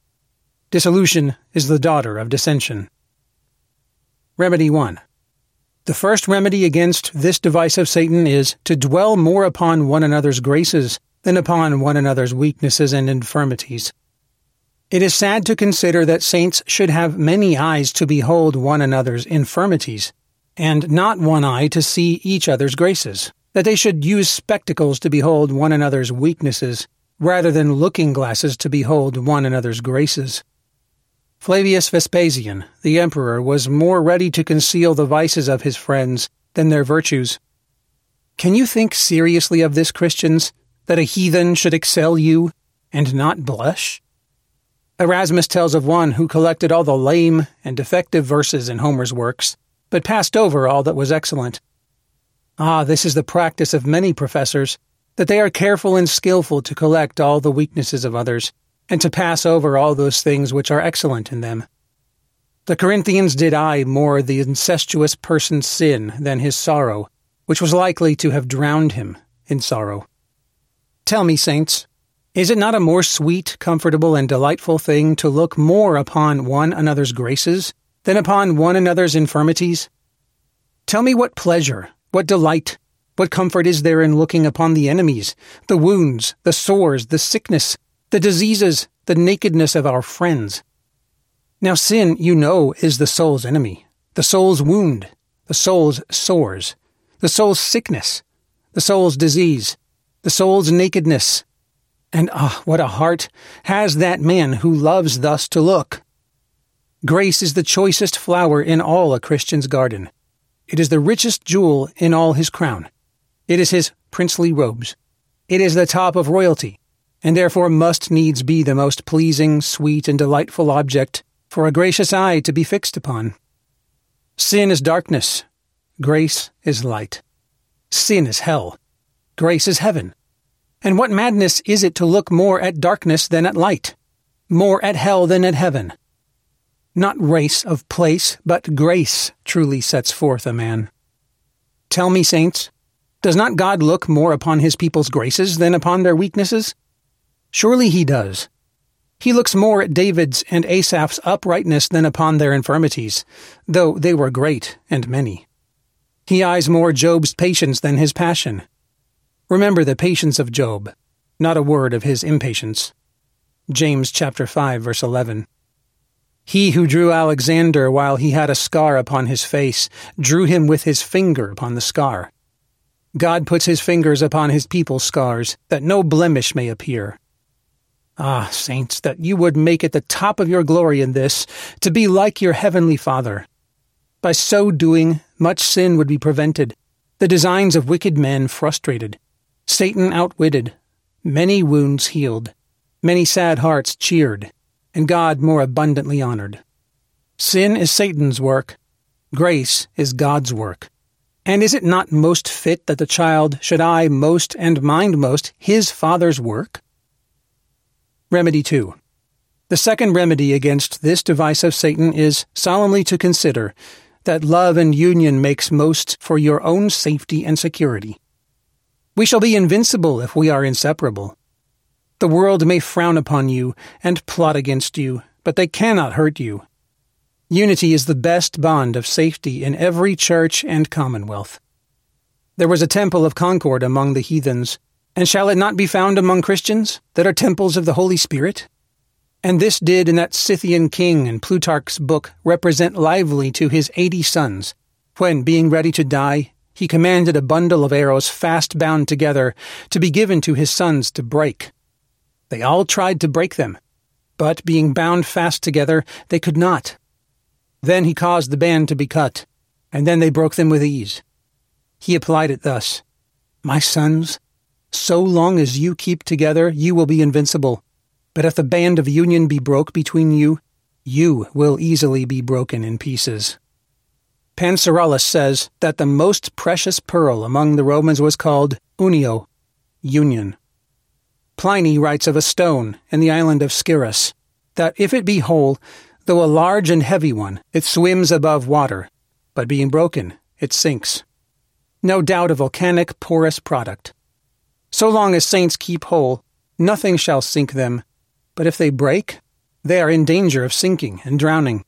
Dissolution is the daughter of dissension. Remedy 1. The first remedy against this device of Satan is to dwell more upon one another's graces than upon one another's weaknesses and infirmities. It is sad to consider that saints should have many eyes to behold one another's infirmities, and not one eye to see each other's graces that they should use spectacles to behold one another's weaknesses, rather than looking glasses to behold one another's graces. Flavius Vespasian, the emperor, was more ready to conceal the vices of his friends than their virtues. Can you think seriously of this, Christians, that a heathen should excel you and not blush? Erasmus tells of one who collected all the lame and defective verses in Homer's works, but passed over all that was excellent. Ah, this is the practice of many professors, that they are careful and skilful to collect all the weaknesses of others, and to pass over all those things which are excellent in them. The Corinthians did eye more the incestuous person's sin than his sorrow, which was likely to have drowned him in sorrow. Tell me, saints, is it not a more sweet, comfortable, and delightful thing to look more upon one another's graces than upon one another's infirmities? Tell me what pleasure, what delight, what comfort is there in looking upon the enemies, the wounds, the sores, the sickness, the diseases, the nakedness of our friends? Now, sin, you know, is the soul's enemy, the soul's wound, the soul's sores, the soul's sickness, the soul's disease, the soul's nakedness. And ah, what a heart has that man who loves thus to look! Grace is the choicest flower in all a Christian's garden. It is the richest jewel in all his crown. It is his princely robes. It is the top of royalty, and therefore must needs be the most pleasing, sweet, and delightful object for a gracious eye to be fixed upon. Sin is darkness, grace is light. Sin is hell, grace is heaven. And what madness is it to look more at darkness than at light, more at hell than at heaven? Not race of place, but grace truly sets forth a man. Tell me, saints, does not God look more upon his people's graces than upon their weaknesses? Surely he does. He looks more at David's and Asaph's uprightness than upon their infirmities, though they were great and many. He eyes more Job's patience than his passion. Remember the patience of Job, not a word of his impatience. James chapter 5 verse 11. He who drew Alexander while he had a scar upon his face drew him with his finger upon the scar. God puts his fingers upon his people's scars, that no blemish may appear. Ah, saints, that you would make it the top of your glory in this, to be like your heavenly Father. By so doing, much sin would be prevented, the designs of wicked men frustrated, Satan outwitted, many wounds healed, many sad hearts cheered, and God more abundantly honored. Sin is Satan's work, grace is God's work. And is it not most fit that the child should eye most and mind most his father's work? Remedy 2. The second remedy against this device of Satan is solemnly to consider that love and union makes most for your own safety and security. We shall be invincible if we are inseparable. The world may frown upon you and plot against you, but they cannot hurt you. Unity is the best bond of safety in every church and commonwealth. There was a temple of concord among the heathens, and shall it not be found among Christians that are temples of the Holy Spirit? And this did in that Scythian king in Plutarch's book represent lively to his eighty sons, when, being ready to die, he commanded a bundle of arrows fast bound together to be given to his sons to break. They all tried to break them, but being bound fast together, they could not. Then he caused the band to be cut, and then they broke them with ease. He applied it thus My sons, so long as you keep together, you will be invincible. But if the band of union be broke between you, you will easily be broken in pieces. Pancirollus says that the most precious pearl among the Romans was called unio, union. Pliny writes of a stone in the island of Scirus, that if it be whole, Though a large and heavy one, it swims above water, but being broken, it sinks. No doubt a volcanic, porous product. So long as saints keep whole, nothing shall sink them, but if they break, they are in danger of sinking and drowning.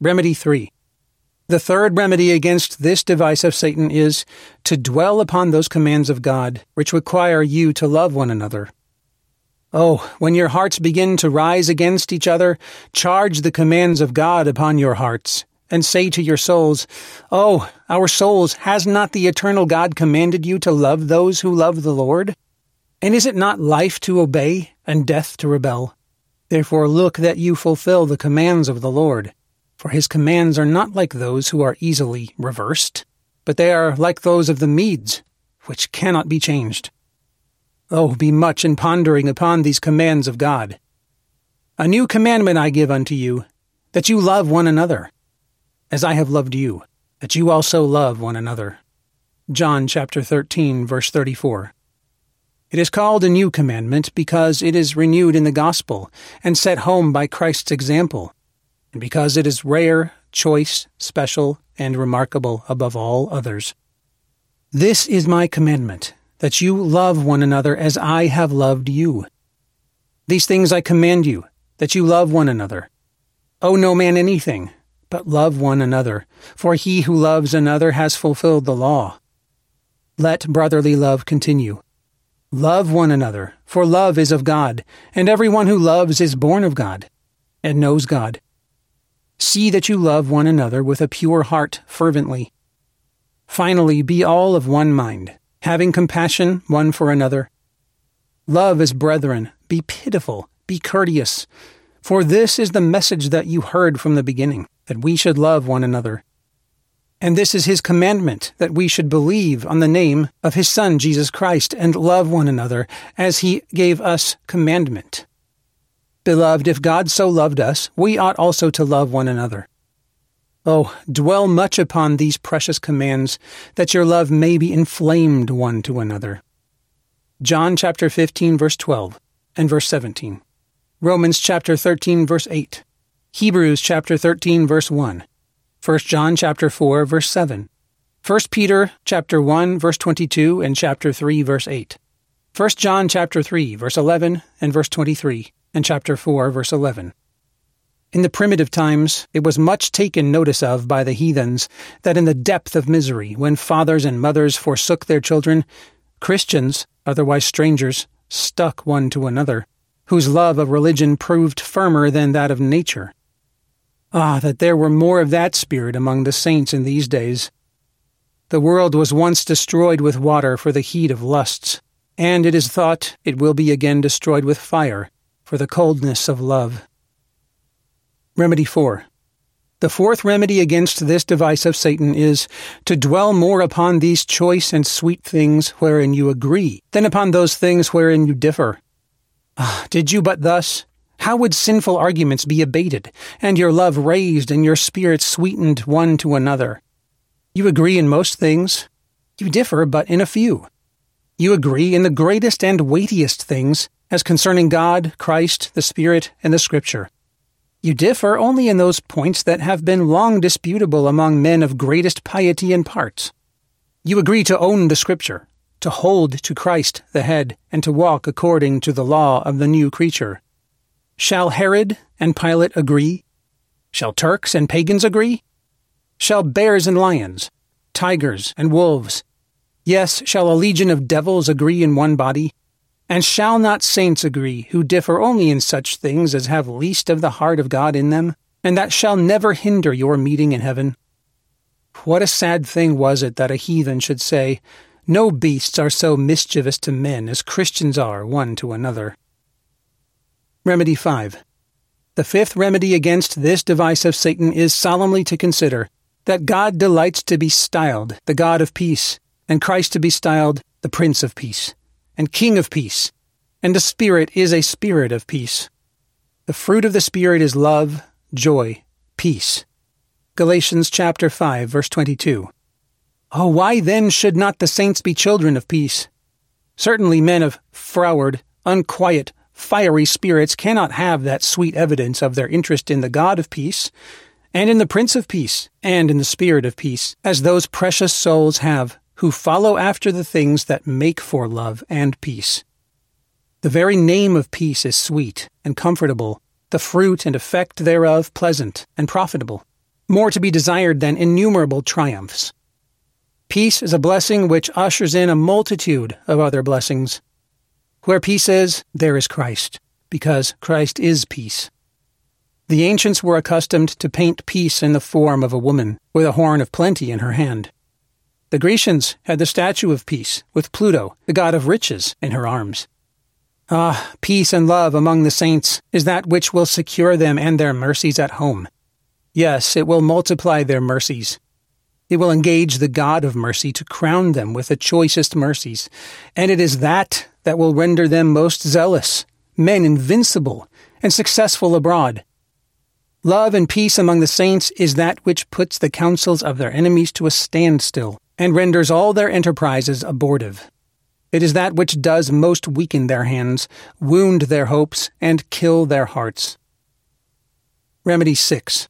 Remedy 3. The third remedy against this device of Satan is to dwell upon those commands of God which require you to love one another. Oh, when your hearts begin to rise against each other, charge the commands of God upon your hearts, and say to your souls, Oh, our souls, has not the eternal God commanded you to love those who love the Lord? And is it not life to obey, and death to rebel? Therefore look that you fulfill the commands of the Lord, for his commands are not like those who are easily reversed, but they are like those of the Medes, which cannot be changed. Oh, be much in pondering upon these commands of God. A new commandment I give unto you, that you love one another, as I have loved you, that you also love one another. John chapter 13, verse 34. It is called a new commandment because it is renewed in the gospel and set home by Christ's example, and because it is rare, choice, special, and remarkable above all others. This is my commandment that you love one another as I have loved you. These things I command you, that you love one another. Owe no man anything, but love one another, for he who loves another has fulfilled the law. Let brotherly love continue. Love one another, for love is of God, and everyone who loves is born of God, and knows God. See that you love one another with a pure heart fervently. Finally, be all of one mind having compassion one for another. Love as brethren, be pitiful, be courteous, for this is the message that you heard from the beginning, that we should love one another. And this is his commandment, that we should believe on the name of his Son, Jesus Christ, and love one another, as he gave us commandment. Beloved, if God so loved us, we ought also to love one another. Oh, dwell much upon these precious commands, that your love may be inflamed one to another. John chapter 15 verse 12 and verse 17. Romans chapter 13 verse 8. Hebrews chapter 13 verse 1. 1 John chapter 4 verse 7. 1 Peter chapter 1 verse 22 and chapter 3 verse 8. 1 John chapter 3 verse 11 and verse 23 and chapter 4 verse 11. In the primitive times, it was much taken notice of by the heathens that in the depth of misery, when fathers and mothers forsook their children, Christians, otherwise strangers, stuck one to another, whose love of religion proved firmer than that of nature. Ah, that there were more of that spirit among the saints in these days. The world was once destroyed with water for the heat of lusts, and it is thought it will be again destroyed with fire for the coldness of love. Remedy 4. The fourth remedy against this device of Satan is to dwell more upon these choice and sweet things wherein you agree than upon those things wherein you differ. Ah, did you but thus? How would sinful arguments be abated, and your love raised, and your spirit sweetened one to another? You agree in most things. You differ but in a few. You agree in the greatest and weightiest things, as concerning God, Christ, the Spirit, and the Scripture. You differ only in those points that have been long disputable among men of greatest piety and parts. You agree to own the Scripture, to hold to Christ the head, and to walk according to the law of the new creature. Shall Herod and Pilate agree? Shall Turks and pagans agree? Shall bears and lions, tigers and wolves, yes, shall a legion of devils agree in one body? And shall not saints agree, who differ only in such things as have least of the heart of God in them, and that shall never hinder your meeting in heaven? What a sad thing was it that a heathen should say, No beasts are so mischievous to men as Christians are one to another. Remedy 5. The fifth remedy against this device of Satan is solemnly to consider that God delights to be styled the God of peace, and Christ to be styled the Prince of Peace and King of peace, and the Spirit is a spirit of peace. The fruit of the Spirit is love, joy, peace. Galatians chapter 5 verse 22. Oh, why then should not the saints be children of peace? Certainly men of froward, unquiet, fiery spirits cannot have that sweet evidence of their interest in the God of peace, and in the Prince of Peace, and in the Spirit of peace, as those precious souls have who follow after the things that make for love and peace. The very name of peace is sweet and comfortable, the fruit and effect thereof pleasant and profitable, more to be desired than innumerable triumphs. Peace is a blessing which ushers in a multitude of other blessings. Where peace is, there is Christ, because Christ is peace. The ancients were accustomed to paint peace in the form of a woman with a horn of plenty in her hand. The Grecians had the statue of peace, with Pluto, the god of riches, in her arms. Ah, peace and love among the saints is that which will secure them and their mercies at home. Yes, it will multiply their mercies. It will engage the God of mercy to crown them with the choicest mercies, and it is that that will render them most zealous, men invincible, and successful abroad. Love and peace among the saints is that which puts the counsels of their enemies to a standstill and renders all their enterprises abortive. It is that which does most weaken their hands, wound their hopes, and kill their hearts. Remedy 6.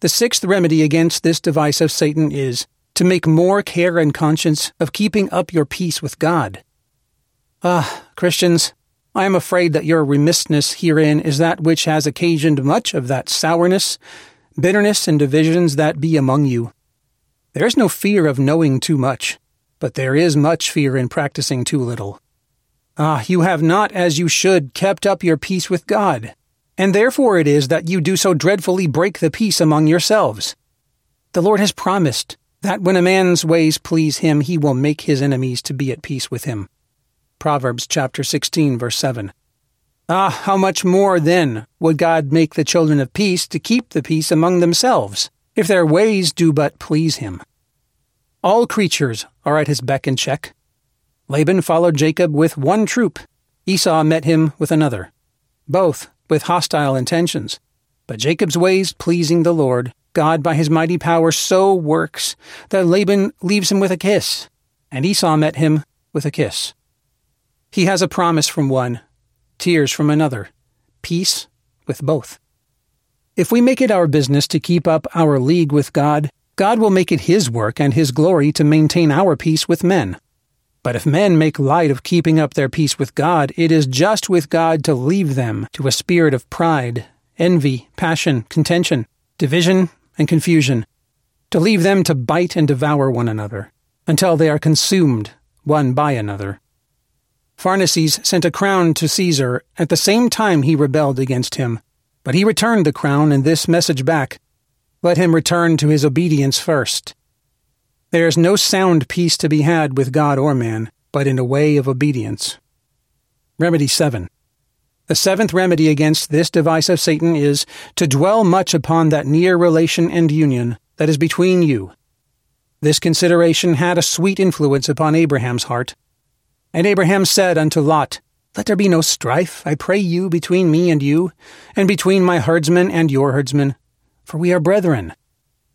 The sixth remedy against this device of Satan is to make more care and conscience of keeping up your peace with God. Ah, Christians, I am afraid that your remissness herein is that which has occasioned much of that sourness, bitterness, and divisions that be among you. There is no fear of knowing too much, but there is much fear in practicing too little. Ah, you have not, as you should, kept up your peace with God, and therefore it is that you do so dreadfully break the peace among yourselves. The Lord has promised that when a man's ways please him, he will make his enemies to be at peace with him. Proverbs chapter 16 verse 7. Ah, how much more then would God make the children of peace to keep the peace among themselves? if their ways do but please him. All creatures are at his beck and check. Laban followed Jacob with one troop. Esau met him with another, both with hostile intentions. But Jacob's ways pleasing the Lord, God by his mighty power so works that Laban leaves him with a kiss, and Esau met him with a kiss. He has a promise from one, tears from another, peace with both. If we make it our business to keep up our league with God, God will make it His work and His glory to maintain our peace with men. But if men make light of keeping up their peace with God, it is just with God to leave them to a spirit of pride, envy, passion, contention, division, and confusion, to leave them to bite and devour one another, until they are consumed one by another. Pharnaces sent a crown to Caesar at the same time he rebelled against him. But he returned the crown and this message back Let him return to his obedience first. There is no sound peace to be had with God or man, but in a way of obedience. Remedy 7. The seventh remedy against this device of Satan is to dwell much upon that near relation and union that is between you. This consideration had a sweet influence upon Abraham's heart. And Abraham said unto Lot, Let there be no strife, I pray you, between me and you, and between my herdsmen and your herdsmen, for we are brethren.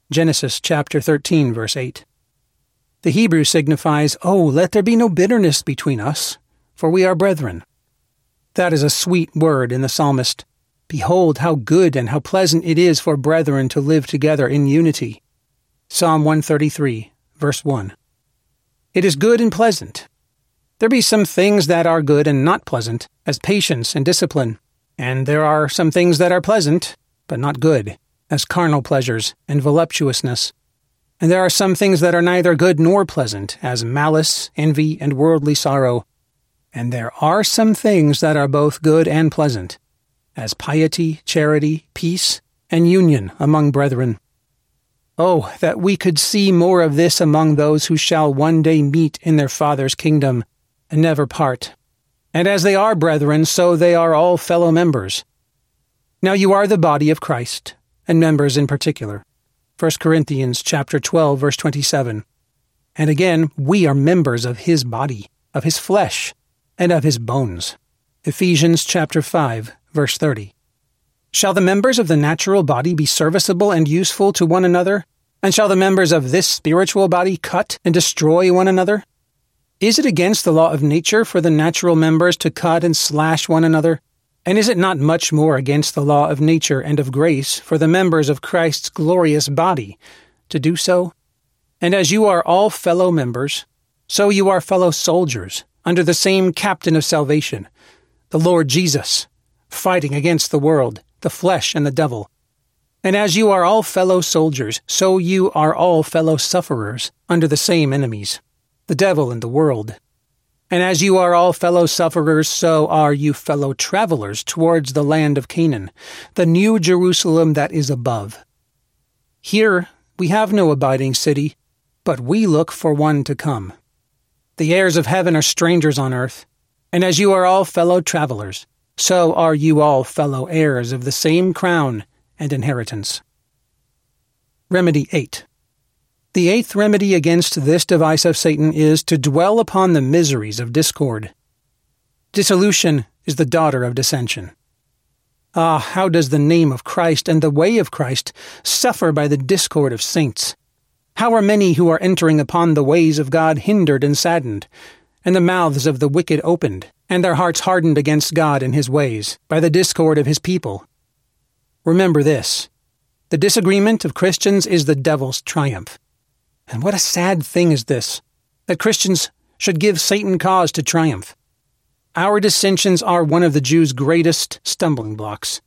Genesis chapter 13, verse 8. The Hebrew signifies, Oh, let there be no bitterness between us, for we are brethren. That is a sweet word in the psalmist. Behold, how good and how pleasant it is for brethren to live together in unity. Psalm 133, verse 1. It is good and pleasant. There be some things that are good and not pleasant, as patience and discipline, and there are some things that are pleasant, but not good, as carnal pleasures and voluptuousness. And there are some things that are neither good nor pleasant, as malice, envy, and worldly sorrow, and there are some things that are both good and pleasant, as piety, charity, peace, and union among brethren. Oh, that we could see more of this among those who shall one day meet in their Father's kingdom and never part. And as they are brethren, so they are all fellow members. Now you are the body of Christ, and members in particular. 1 Corinthians chapter 12 verse 27. And again, we are members of his body, of his flesh, and of his bones. Ephesians chapter 5, verse 30. Shall the members of the natural body be serviceable and useful to one another? And shall the members of this spiritual body cut and destroy one another? Is it against the law of nature for the natural members to cut and slash one another? And is it not much more against the law of nature and of grace for the members of Christ's glorious body to do so? And as you are all fellow members, so you are fellow soldiers under the same captain of salvation, the Lord Jesus, fighting against the world, the flesh, and the devil. And as you are all fellow soldiers, so you are all fellow sufferers under the same enemies, the devil and the world. And as you are all fellow sufferers, so are you fellow travelers towards the land of Canaan, the new Jerusalem that is above. Here we have no abiding city, but we look for one to come. The heirs of heaven are strangers on earth, and as you are all fellow travelers, so are you all fellow heirs of the same crown and inheritance. Remedy 8. The eighth remedy against this device of Satan is to dwell upon the miseries of discord. Dissolution is the daughter of dissension. Ah, how does the name of Christ and the way of Christ suffer by the discord of saints? How are many who are entering upon the ways of God hindered and saddened, and the mouths of the wicked opened, and their hearts hardened against God and his ways, by the discord of his people? Remember this the disagreement of Christians is the devil's triumph. And what a sad thing is this, that Christians should give Satan cause to triumph. Our dissensions are one of the Jews' greatest stumbling blocks.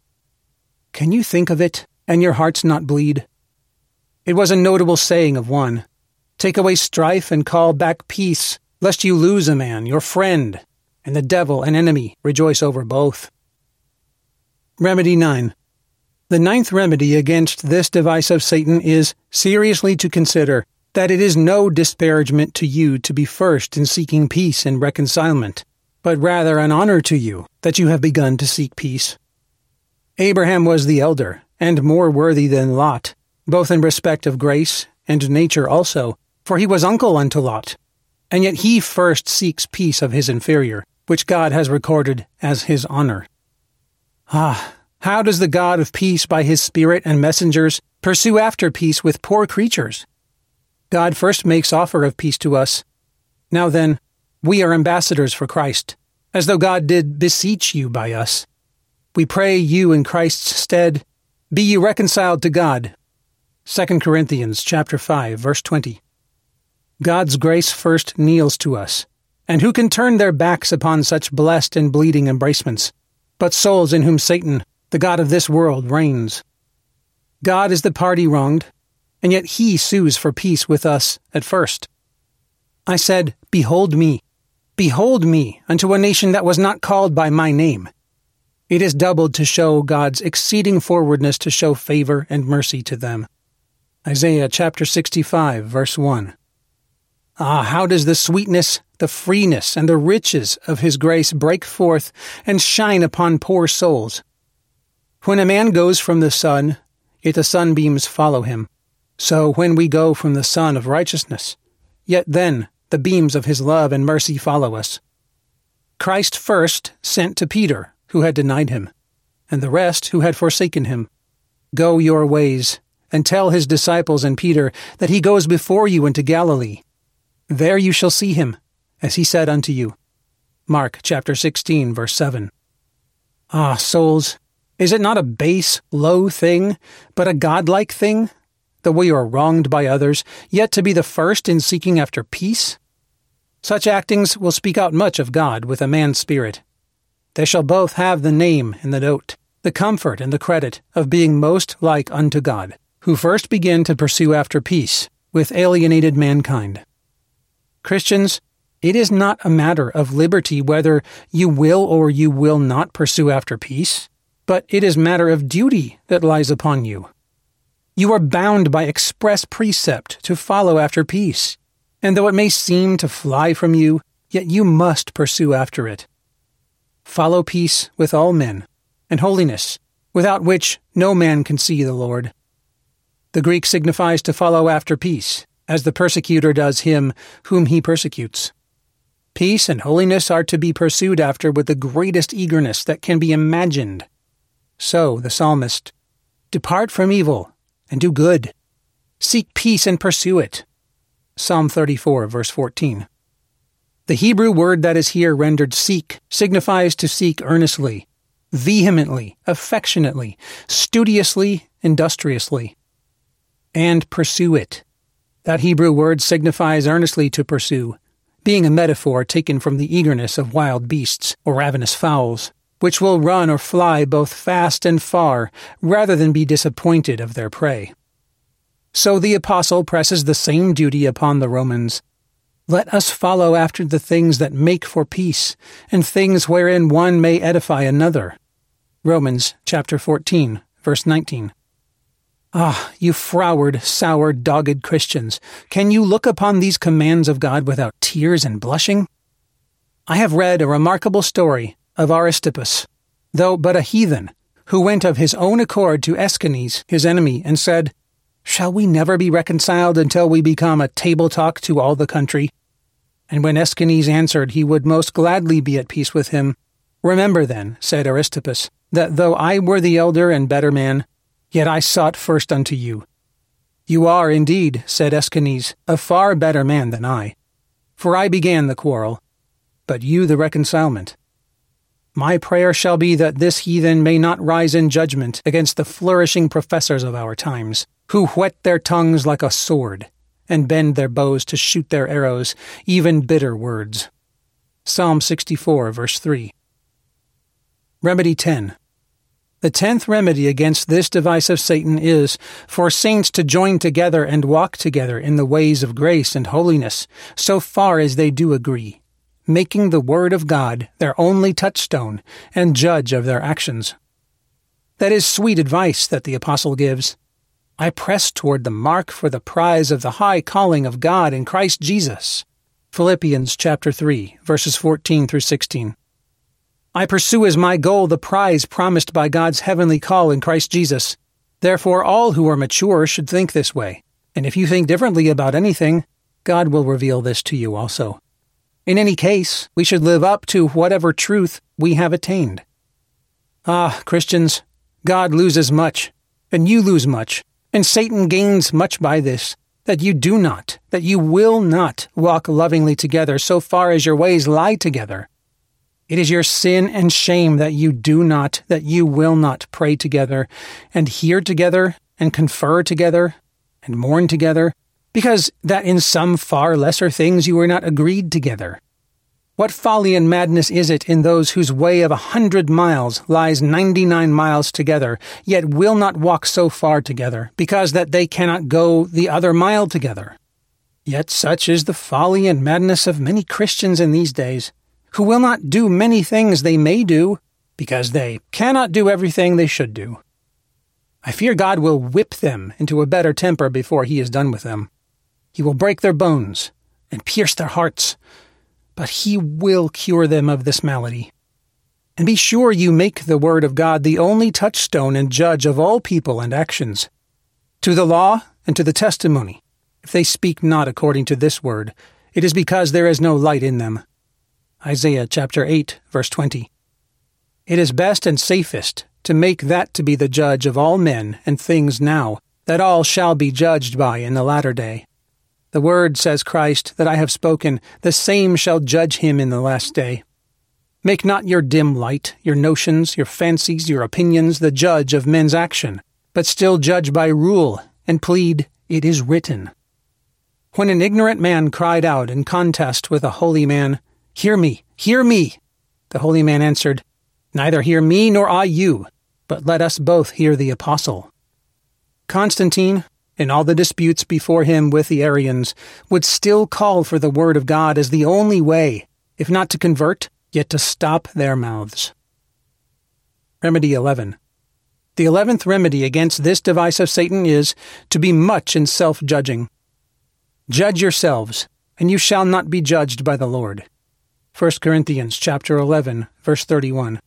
Can you think of it, and your hearts not bleed? It was a notable saying of one Take away strife and call back peace, lest you lose a man, your friend, and the devil, an enemy, rejoice over both. Remedy 9. The ninth remedy against this device of Satan is seriously to consider that it is no disparagement to you to be first in seeking peace and reconcilement, but rather an honor to you that you have begun to seek peace. Abraham was the elder, and more worthy than Lot, both in respect of grace and nature also, for he was uncle unto Lot. And yet he first seeks peace of his inferior, which God has recorded as his honor. Ah, how does the God of peace by his Spirit and messengers pursue after peace with poor creatures? God first makes offer of peace to us. Now then, we are ambassadors for Christ, as though God did beseech you by us. We pray you in Christ's stead, be ye reconciled to God 2 Corinthians chapter 5 verse 20. God's grace first kneels to us, and who can turn their backs upon such blessed and bleeding embracements, but souls in whom Satan, the God of this world, reigns? God is the party wronged, and yet he sues for peace with us at first. I said, Behold me, behold me unto a nation that was not called by my name. It is doubled to show God's exceeding forwardness to show favor and mercy to them. Isaiah chapter 65, verse 1. Ah, how does the sweetness the freeness and the riches of his grace break forth and shine upon poor souls. When a man goes from the sun, yet the sunbeams follow him. So when we go from the sun of righteousness, yet then the beams of his love and mercy follow us. Christ first sent to Peter, who had denied him, and the rest who had forsaken him. Go your ways, and tell his disciples and Peter that he goes before you into Galilee. There you shall see him, as he said unto you. Mark chapter 16, verse 7. Ah, souls, is it not a base, low thing, but a godlike thing, that we are wronged by others, yet to be the first in seeking after peace? Such actings will speak out much of God with a man's spirit. They shall both have the name and the note, the comfort and the credit of being most like unto God, who first begin to pursue after peace with alienated mankind. Christians, it is not a matter of liberty whether you will or you will not pursue after peace, but it is matter of duty that lies upon you. You are bound by express precept to follow after peace, and though it may seem to fly from you, yet you must pursue after it. Follow peace with all men, and holiness, without which no man can see the Lord. The Greek signifies to follow after peace, as the persecutor does him whom he persecutes. Peace and holiness are to be pursued after with the greatest eagerness that can be imagined. So, the psalmist, Depart from evil and do good. Seek peace and pursue it. Psalm 34, verse 14. The Hebrew word that is here rendered seek signifies to seek earnestly, vehemently, affectionately, studiously, industriously. And pursue it. That Hebrew word signifies earnestly to pursue, being a metaphor taken from the eagerness of wild beasts or ravenous fowls, which will run or fly both fast and far rather than be disappointed of their prey. So the apostle presses the same duty upon the Romans. Let us follow after the things that make for peace, and things wherein one may edify another. Romans chapter 14, verse 19. Ah, you froward, sour, dogged Christians, can you look upon these commands of God without tears and blushing? I have read a remarkable story of Aristippus, though but a heathen, who went of his own accord to Aeschines, his enemy, and said, Shall we never be reconciled until we become a table talk to all the country? And when Aeschines answered he would most gladly be at peace with him, Remember then, said Aristippus, that though I were the elder and better man, Yet I sought first unto you. You are, indeed, said Aeschines, a far better man than I. For I began the quarrel, but you the reconcilement. My prayer shall be that this heathen may not rise in judgment against the flourishing professors of our times, who whet their tongues like a sword, and bend their bows to shoot their arrows, even bitter words. Psalm 64, verse 3. Remedy 10. The tenth remedy against this device of Satan is for saints to join together and walk together in the ways of grace and holiness, so far as they do agree, making the Word of God their only touchstone and judge of their actions. That is sweet advice that the Apostle gives. I press toward the mark for the prize of the high calling of God in Christ Jesus. Philippians chapter 3, verses 14 through 16. I pursue as my goal the prize promised by God's heavenly call in Christ Jesus. Therefore, all who are mature should think this way. And if you think differently about anything, God will reveal this to you also. In any case, we should live up to whatever truth we have attained. Ah, Christians, God loses much, and you lose much, and Satan gains much by this, that you do not, that you will not walk lovingly together so far as your ways lie together. It is your sin and shame that you do not, that you will not pray together, and hear together, and confer together, and mourn together, because that in some far lesser things you were not agreed together. What folly and madness is it in those whose way of a hundred miles lies ninety nine miles together, yet will not walk so far together, because that they cannot go the other mile together? Yet such is the folly and madness of many Christians in these days who will not do many things they may do because they cannot do everything they should do. I fear God will whip them into a better temper before he is done with them. He will break their bones and pierce their hearts, but he will cure them of this malady. And be sure you make the word of God the only touchstone and judge of all people and actions. To the law and to the testimony, if they speak not according to this word, it is because there is no light in them. Isaiah chapter 8, verse 20. It is best and safest to make that to be the judge of all men and things now, that all shall be judged by in the latter day. The word, says Christ, that I have spoken, the same shall judge him in the last day. Make not your dim light, your notions, your fancies, your opinions, the judge of men's action, but still judge by rule, and plead, It is written. When an ignorant man cried out in contest with a holy man, Hear me, hear me, the holy man answered, Neither hear me nor I you, but let us both hear the apostle. Constantine, in all the disputes before him with the Arians, would still call for the word of God as the only way, if not to convert, yet to stop their mouths. Remedy 11. The eleventh remedy against this device of Satan is to be much in self judging. Judge yourselves, and you shall not be judged by the Lord. 1 Corinthians chapter 11, verse 31.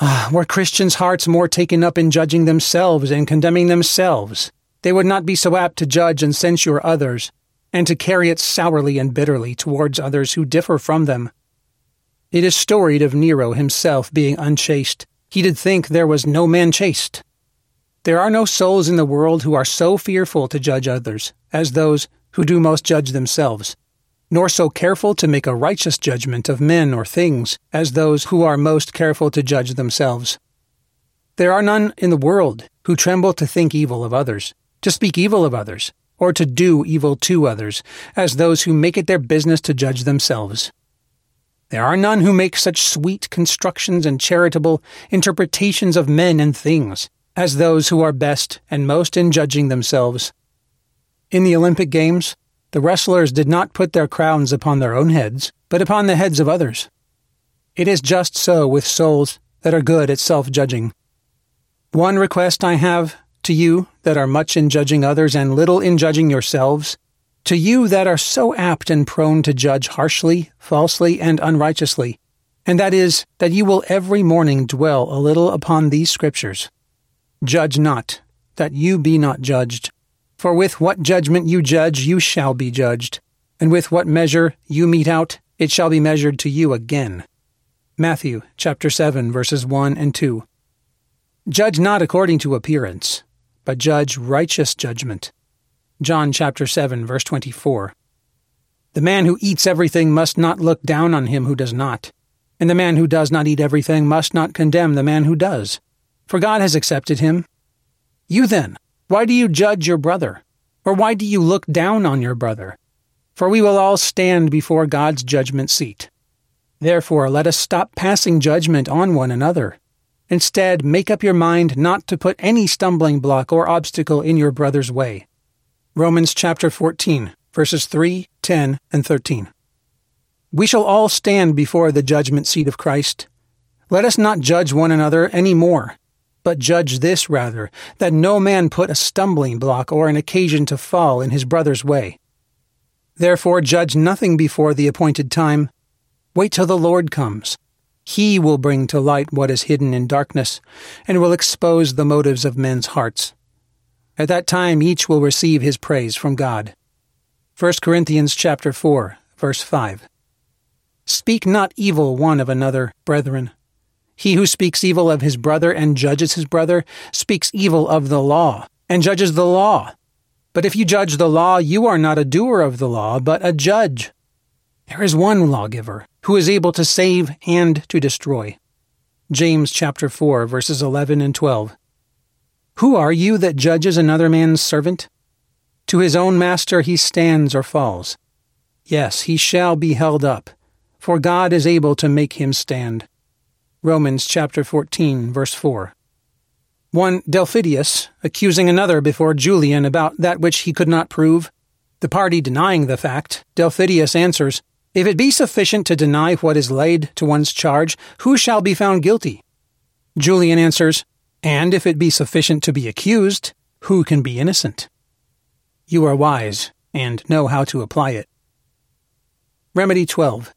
Ah, were Christians' hearts more taken up in judging themselves and condemning themselves they would not be so apt to judge and censure others, and to carry it sourly and bitterly towards others who differ from them. It is storied of Nero himself being unchaste. He did think there was no man chaste. There are no souls in the world who are so fearful to judge others as those who do most judge themselves, nor so careful to make a righteous judgment of men or things as those who are most careful to judge themselves. There are none in the world who tremble to think evil of others, to speak evil of others, or to do evil to others, as those who make it their business to judge themselves. There are none who make such sweet constructions and charitable interpretations of men and things, as those who are best and most in judging themselves. In the Olympic Games, the wrestlers did not put their crowns upon their own heads, but upon the heads of others. It is just so with souls that are good at self judging. One request I have to you that are much in judging others and little in judging yourselves, to you that are so apt and prone to judge harshly, falsely, and unrighteously, and that is, that you will every morning dwell a little upon these scriptures. Judge not, that you be not judged. For with what judgment you judge, you shall be judged, and with what measure you mete out, it shall be measured to you again. Matthew chapter 7 verses 1 and 2. Judge not according to appearance, but judge righteous judgment. John chapter 7 verse 24. The man who eats everything must not look down on him who does not, and the man who does not eat everything must not condemn the man who does, for God has accepted him. You then, why do you judge your brother? Or why do you look down on your brother? For we will all stand before God's judgment seat. Therefore, let us stop passing judgment on one another Instead, make up your mind not to put any stumbling block or obstacle in your brother's way. Romans chapter 14, verses 3, 10, and 13. We shall all stand before the judgment seat of Christ. Let us not judge one another any more, but judge this rather, that no man put a stumbling block or an occasion to fall in his brother's way. Therefore, judge nothing before the appointed time. Wait till the Lord comes he will bring to light what is hidden in darkness, and will expose the motives of men's hearts. At that time each will receive his praise from God. 1 Corinthians chapter 4, verse 5. Speak not evil one of another, brethren. He who speaks evil of his brother and judges his brother speaks evil of the law, and judges the law. But if you judge the law, you are not a doer of the law, but a judge. There is one lawgiver who is able to save and to destroy. James chapter 4 verses 11 and 12. Who are you that judges another man's servant? To his own master he stands or falls. Yes, he shall be held up, for God is able to make him stand. Romans chapter 14 verse 4. One Delphidius, accusing another before Julian about that which he could not prove. The party denying the fact, Delphidius answers, if it be sufficient to deny what is laid to one's charge, who shall be found guilty? Julian answers, And if it be sufficient to be accused, who can be innocent? You are wise, and know how to apply it. Remedy 12.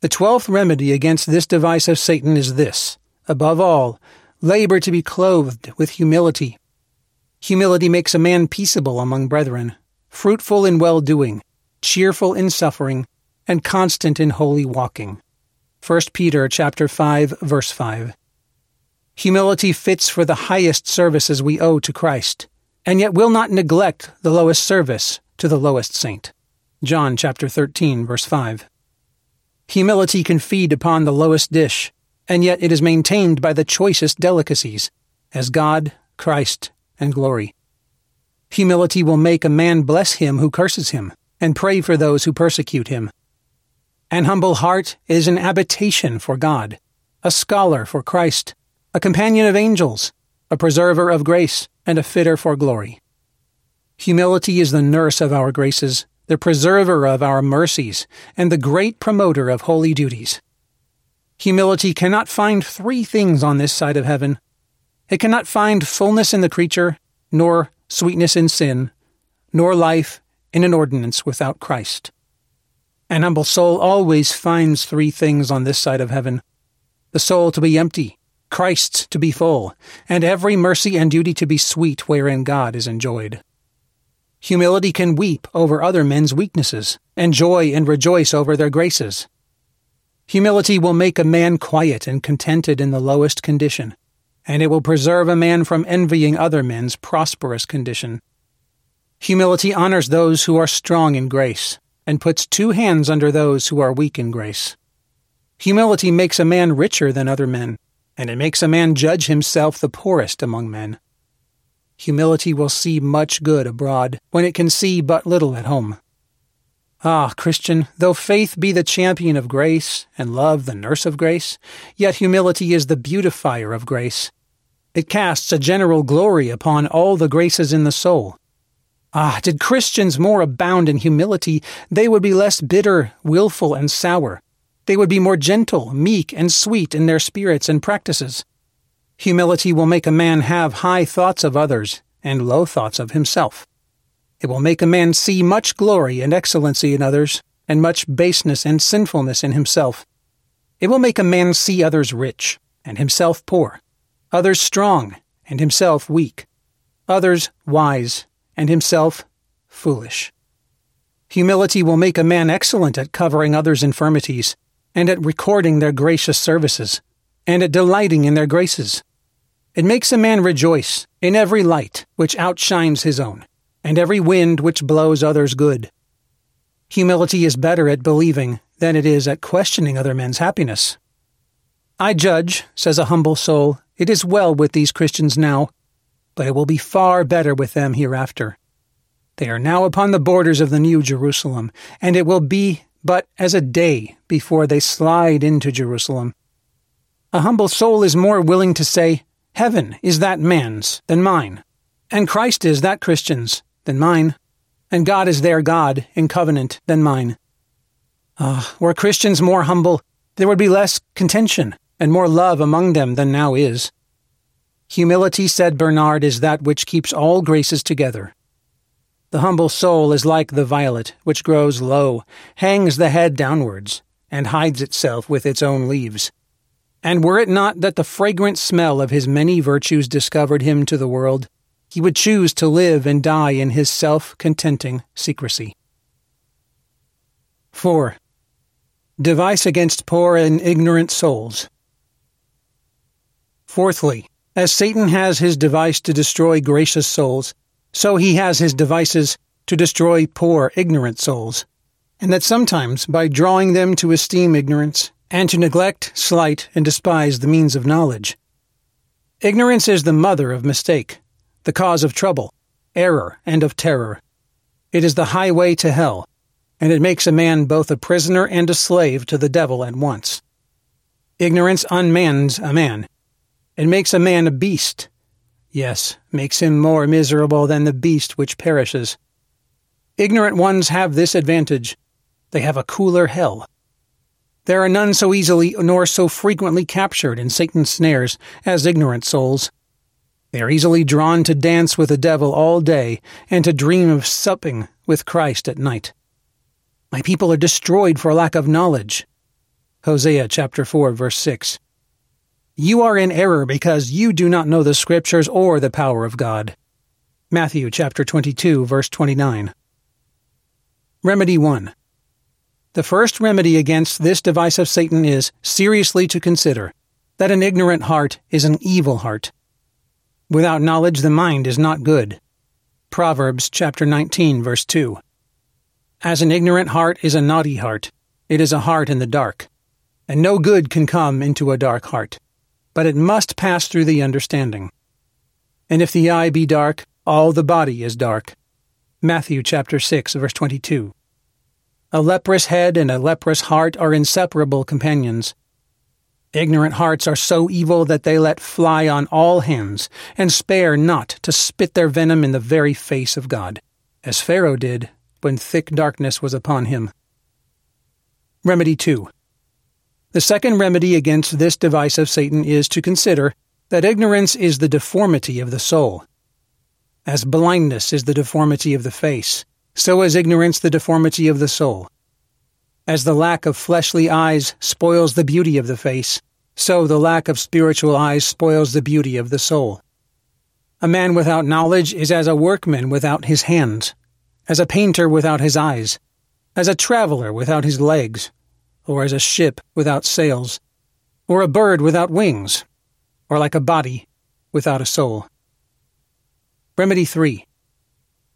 The twelfth remedy against this device of Satan is this above all, labor to be clothed with humility. Humility makes a man peaceable among brethren, fruitful in well doing, cheerful in suffering, and constant in holy walking. 1 Peter chapter 5 verse 5. Humility fits for the highest services we owe to Christ, and yet will not neglect the lowest service to the lowest saint. John chapter 13 verse 5. Humility can feed upon the lowest dish, and yet it is maintained by the choicest delicacies, as God, Christ, and glory. Humility will make a man bless him who curses him, and pray for those who persecute him. An humble heart is an habitation for God, a scholar for Christ, a companion of angels, a preserver of grace, and a fitter for glory. Humility is the nurse of our graces, the preserver of our mercies, and the great promoter of holy duties. Humility cannot find three things on this side of heaven. It cannot find fullness in the creature, nor sweetness in sin, nor life in an ordinance without Christ. An humble soul always finds three things on this side of heaven the soul to be empty, Christ to be full, and every mercy and duty to be sweet wherein God is enjoyed. Humility can weep over other men's weaknesses, and joy and rejoice over their graces. Humility will make a man quiet and contented in the lowest condition, and it will preserve a man from envying other men's prosperous condition. Humility honors those who are strong in grace, and puts two hands under those who are weak in grace. Humility makes a man richer than other men, and it makes a man judge himself the poorest among men. Humility will see much good abroad when it can see but little at home. Ah, Christian, though faith be the champion of grace, and love the nurse of grace, yet humility is the beautifier of grace. It casts a general glory upon all the graces in the soul. Ah, did Christians more abound in humility, they would be less bitter, wilful, and sour. They would be more gentle, meek, and sweet in their spirits and practices. Humility will make a man have high thoughts of others and low thoughts of himself. It will make a man see much glory and excellency in others, and much baseness and sinfulness in himself. It will make a man see others rich, and himself poor, others strong, and himself weak, others wise, and himself foolish. Humility will make a man excellent at covering others' infirmities, and at recording their gracious services and at delighting in their graces. It makes a man rejoice in every light which outshines his own, and every wind which blows others good. Humility is better at believing than it is at questioning other men's happiness. I judge, says a humble soul, it is well with these Christians now, but it will be far better with them hereafter. They are now upon the borders of the New Jerusalem, and it will be but as a day before they slide into Jerusalem. A humble soul is more willing to say, Heaven is that man's than mine, and Christ is that Christian's than mine, and God is their God in covenant than mine. Ah, were Christians more humble, there would be less contention and more love among them than now is. Humility, said Bernard, is that which keeps all graces together. The humble soul is like the violet, which grows low, hangs the head downwards, and hides itself with its own leaves. And were it not that the fragrant smell of his many virtues discovered him to the world, he would choose to live and die in his self contenting secrecy. 4. Device against poor and ignorant souls. Fourthly, as Satan has his device to destroy gracious souls, so he has his devices to destroy poor, ignorant souls, and that sometimes, by drawing them to esteem ignorance, and to neglect, slight, and despise the means of knowledge. Ignorance is the mother of mistake, the cause of trouble, error, and of terror. It is the highway to hell, and it makes a man both a prisoner and a slave to the devil at once. Ignorance unmans a man. It makes a man a beast. Yes, makes him more miserable than the beast which perishes. Ignorant ones have this advantage. They have a cooler hell. There are none so easily nor so frequently captured in Satan's snares as ignorant souls. They are easily drawn to dance with the devil all day and to dream of supping with Christ at night. My people are destroyed for lack of knowledge. Hosea chapter 4 verse 6. You are in error because you do not know the scriptures or the power of God. Matthew chapter 22 verse 29. Remedy 1. The first remedy against this device of Satan is seriously to consider that an ignorant heart is an evil heart. Without knowledge the mind is not good. Proverbs chapter 19 verse 2. As an ignorant heart is a naughty heart, it is a heart in the dark, and no good can come into a dark heart, but it must pass through the understanding. And if the eye be dark, all the body is dark. Matthew chapter 6 verse 22. A leprous head and a leprous heart are inseparable companions. Ignorant hearts are so evil that they let fly on all hands, and spare not to spit their venom in the very face of God, as Pharaoh did when thick darkness was upon him. Remedy 2. The second remedy against this device of Satan is to consider that ignorance is the deformity of the soul. As blindness is the deformity of the face, so is ignorance the deformity of the soul. As the lack of fleshly eyes spoils the beauty of the face, so the lack of spiritual eyes spoils the beauty of the soul. A man without knowledge is as a workman without his hands, as a painter without his eyes, as a traveler without his legs, or as a ship without sails, or a bird without wings, or like a body without a soul. Remedy 3.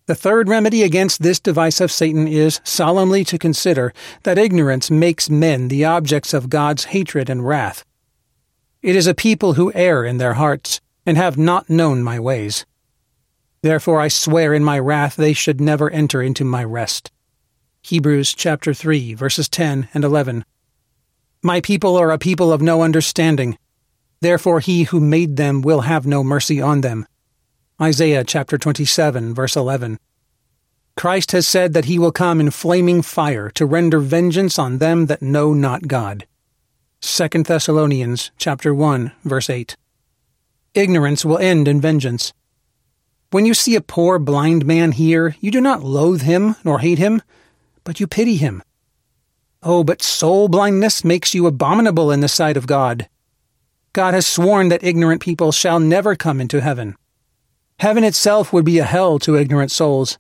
The third remedy against this device of Satan is solemnly to consider that ignorance makes men the objects of God's hatred and wrath. It is a people who err in their hearts and have not known my ways. Therefore I swear in my wrath they should never enter into my rest. Hebrews chapter 3 verses 10 and 11. My people are a people of no understanding. Therefore he who made them will have no mercy on them. Isaiah chapter 27, verse 11. Christ has said that he will come in flaming fire to render vengeance on them that know not God. 2 Thessalonians chapter 1, verse 8. Ignorance will end in vengeance. When you see a poor blind man here, you do not loathe him nor hate him, but you pity him. Oh, but soul blindness makes you abominable in the sight of God. God has sworn that ignorant people shall never come into heaven. Heaven itself would be a hell to ignorant souls.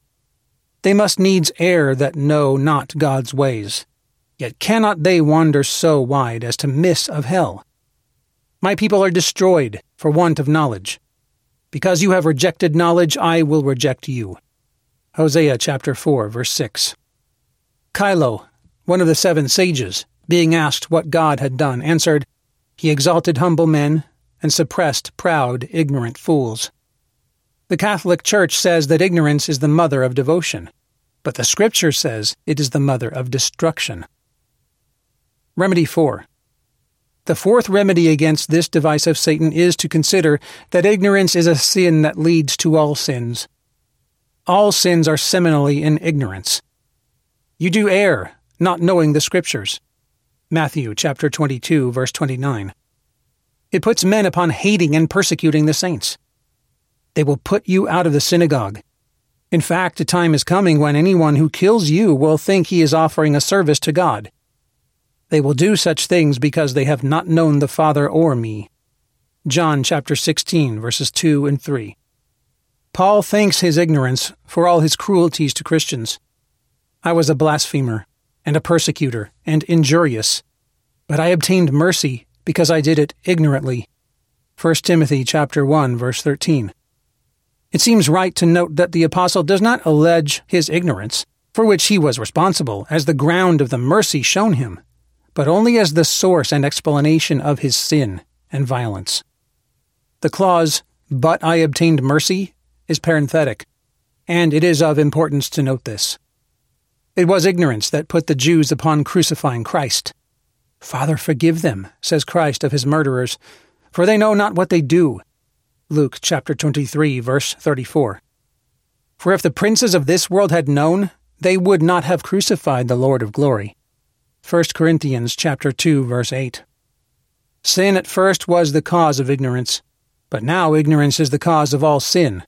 They must needs err that know not God's ways. Yet cannot they wander so wide as to miss of hell. My people are destroyed for want of knowledge. Because you have rejected knowledge, I will reject you. Hosea chapter 4, verse 6. Chilo, one of the seven sages, being asked what God had done, answered, He exalted humble men and suppressed proud, ignorant fools. The Catholic Church says that ignorance is the mother of devotion, but the Scripture says it is the mother of destruction. Remedy 4. The fourth remedy against this device of Satan is to consider that ignorance is a sin that leads to all sins. All sins are seminally in ignorance. You do err, not knowing the Scriptures. Matthew chapter 22 verse 29. It puts men upon hating and persecuting the saints. They will put you out of the synagogue. In fact, a time is coming when anyone who kills you will think he is offering a service to God. They will do such things because they have not known the Father or me. John chapter 16 verses 2 and 3. Paul thanks his ignorance for all his cruelties to Christians. I was a blasphemer and a persecutor and injurious, but I obtained mercy because I did it ignorantly. 1 Timothy chapter 1 verse 13. It seems right to note that the apostle does not allege his ignorance, for which he was responsible, as the ground of the mercy shown him, but only as the source and explanation of his sin and violence. The clause, but I obtained mercy, is parenthetic, and it is of importance to note this. It was ignorance that put the Jews upon crucifying Christ. Father, forgive them, says Christ of his murderers, for they know not what they do. Luke chapter 23 verse 34. For if the princes of this world had known, they would not have crucified the Lord of glory. 1 Corinthians chapter 2 verse 8. Sin at first was the cause of ignorance, but now ignorance is the cause of all sin.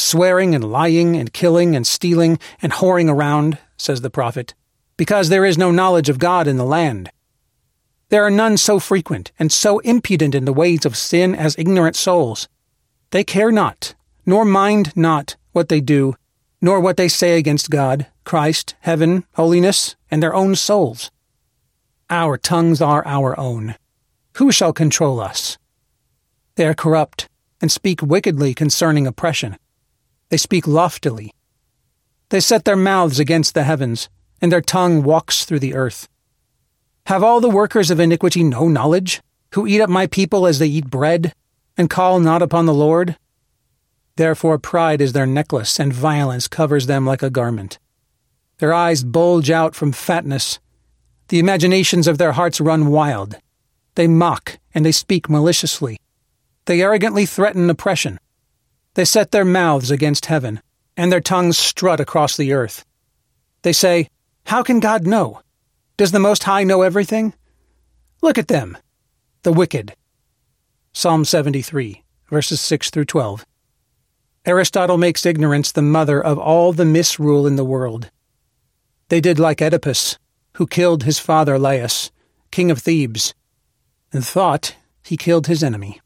Swearing and lying and killing and stealing and whoring around, says the prophet, because there is no knowledge of God in the land. There are none so frequent and so impudent in the ways of sin as ignorant souls. They care not, nor mind not what they do, nor what they say against God, Christ, heaven, holiness, and their own souls. Our tongues are our own. Who shall control us? They are corrupt and speak wickedly concerning oppression. They speak loftily. They set their mouths against the heavens, and their tongue walks through the earth. Have all the workers of iniquity no knowledge, who eat up my people as they eat bread, and call not upon the Lord? Therefore pride is their necklace, and violence covers them like a garment. Their eyes bulge out from fatness. The imaginations of their hearts run wild. They mock, and they speak maliciously. They arrogantly threaten oppression. They set their mouths against heaven, and their tongues strut across the earth. They say, How can God know? Does the Most High know everything? Look at them, the wicked. Psalm 73, verses 6 through 12. Aristotle makes ignorance the mother of all the misrule in the world. They did like Oedipus, who killed his father Laius, king of Thebes, and thought he killed his enemy.